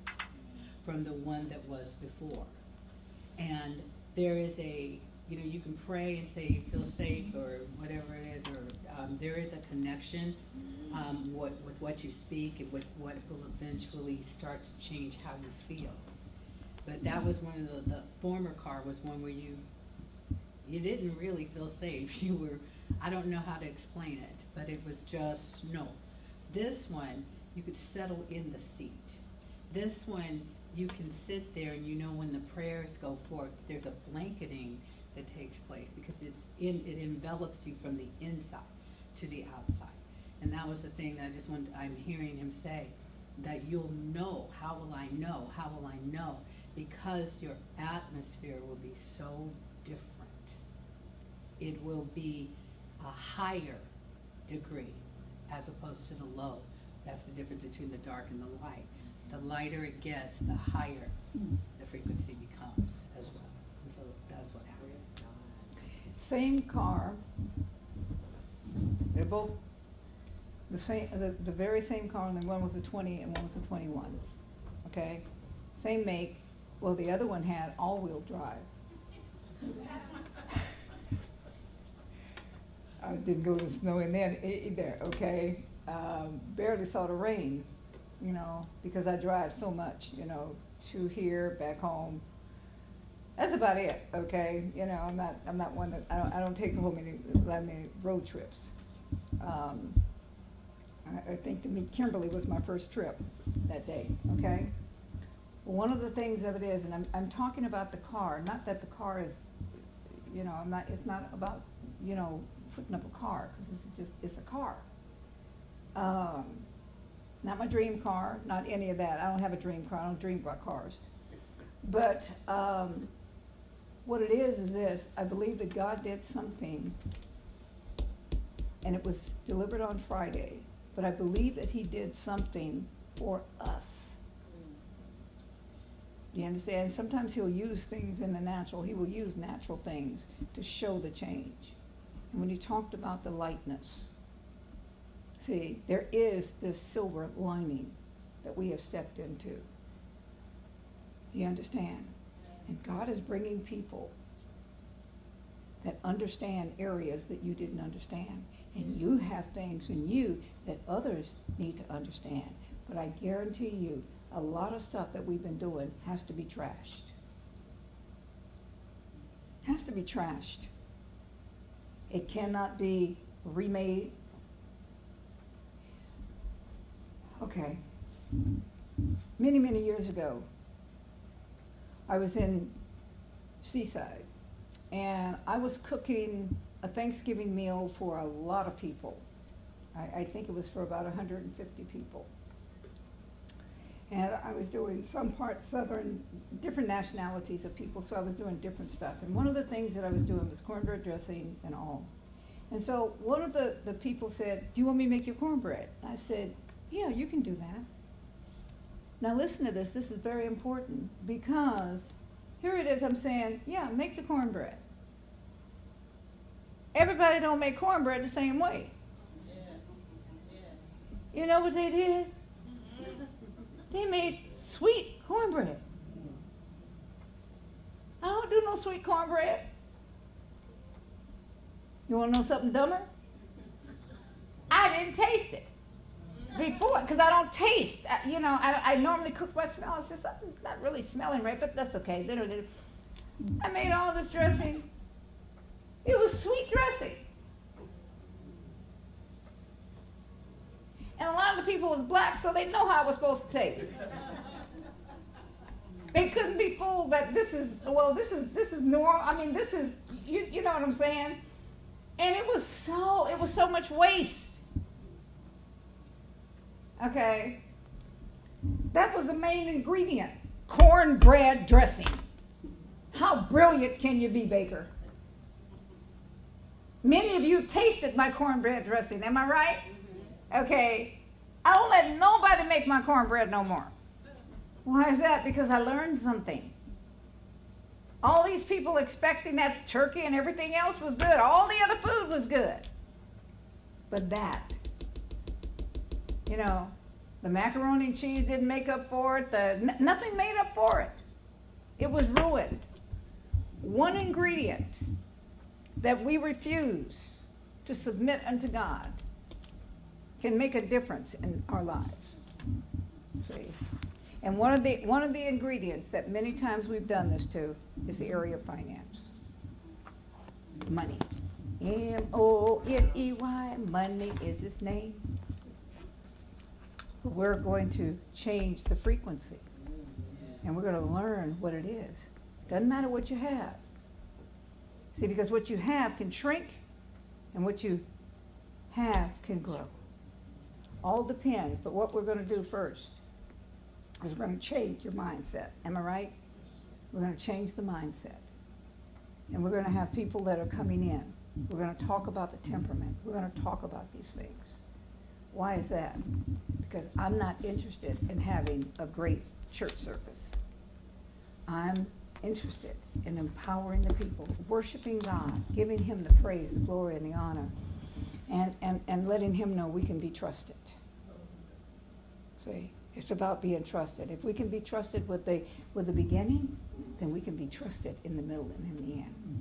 from the one that was before. And there is a, you know, you can pray and say you feel safe or whatever it is, or um, there is a connection um, what, with what you speak and with what will eventually start to change how you feel. But that was one of the, the former car was one where you, you didn't really feel safe. You were, I don't know how to explain it, but it was just, no. This one, you could settle in the seat. This one, you can sit there and you know when the prayers go forth, there's a blanketing that takes place because it's in, it envelops you from the inside to the outside. And that was the thing that I just wanted, I'm hearing him say, that you'll know, how will I know, how will I know? Because your atmosphere will be so different. It will be a higher degree as opposed to the low. That's the difference between the dark and the light. The lighter it gets, the higher the frequency becomes as well. And so that's what happens. Same car. They're both the same, the, the very same car, and one was a twenty and one was a twenty-one. Okay? Same make. Well, the other one had all-wheel drive. I didn't go to snowing then e- either, okay? Um, barely saw the rain, you know, because I drive so much, you know, to here, back home. That's about it, okay? You know, I'm not, I'm not one that, I don't, I don't take home many, that many road trips. Um, I, I think to meet Kimberly was my first trip that day, okay? One of the things of it is, and I'm, I'm talking about the car, not that the car is, you know, I'm not, it's not about, you know, putting up a car, because it's just, it's a car. Um, not my dream car, not any of that. I don't have a dream car. I don't dream about cars. But um, what it is is this: I believe that God did something, and it was delivered on Friday. But I believe that He did something for us. Do you understand? Sometimes He'll use things in the natural. He will use natural things to show the change. And when He talked about the lightness, see, there is this silver lining that we have stepped into. Do you understand? And God is bringing people that understand areas that you didn't understand. And you have things in you that others need to understand. But I guarantee you, a lot of stuff that we've been doing has to be trashed. Has to be trashed. It cannot be remade. Okay. Many, many years ago, I was in Seaside and I was cooking a Thanksgiving meal for a lot of people. I, I think it was for about 150 people. And I was doing some part Southern, different nationalities of people, so I was doing different stuff. And one of the things that I was doing was cornbread dressing and all. And so one of the, the people said, Do you want me to make your cornbread? I said, Yeah, you can do that. Now listen to this, this is very important because here it is, I'm saying, Yeah, make the cornbread. Everybody don't make cornbread the same way. You know what they did? They made sweet cornbread. I don't do no sweet cornbread. You want to know something dumber? I didn't taste it before because I don't taste. uh, You know, I, I normally cook by smell. I said something's not really smelling right, but that's okay. Literally, I made all this dressing. It was sweet dressing. And a lot of the people was black, so they know how it was supposed to taste. They couldn't be fooled that this is well, this is this is normal. I mean, this is you you know what I'm saying? And it was so it was so much waste. Okay. That was the main ingredient. Cornbread dressing. How brilliant can you be, Baker? Many of you have tasted my cornbread dressing, am I right? Okay. I won't let nobody make my cornbread no more. Why is that? Because I learned something. All these people expecting that turkey and everything else was good. All the other food was good. But that, you know, the macaroni and cheese didn't make up for it. The, n- nothing made up for it. It was ruined. One ingredient that we refuse to submit unto God can make a difference in our lives. See? And one of the one of the ingredients that many times we've done this to is the area of finance. Money. M O N E Y. Money is its name. We're going to change the frequency. And we're going to learn what it is. Doesn't matter what you have. See, because what you have can shrink and what you have can grow. All depends, but what we're going to do first is we're going to change your mindset. Am I right? We're going to change the mindset. And we're going to have people that are coming in. We're going to talk about the temperament. We're going to talk about these things. Why is that? Because I'm not interested in having a great church service. I'm interested in empowering the people, worshiping God, giving Him the praise, the glory, and the honor, and, and, and letting Him know we can be trusted. See, it's about being trusted. If we can be trusted with the, with the beginning, then we can be trusted in the middle and in the end.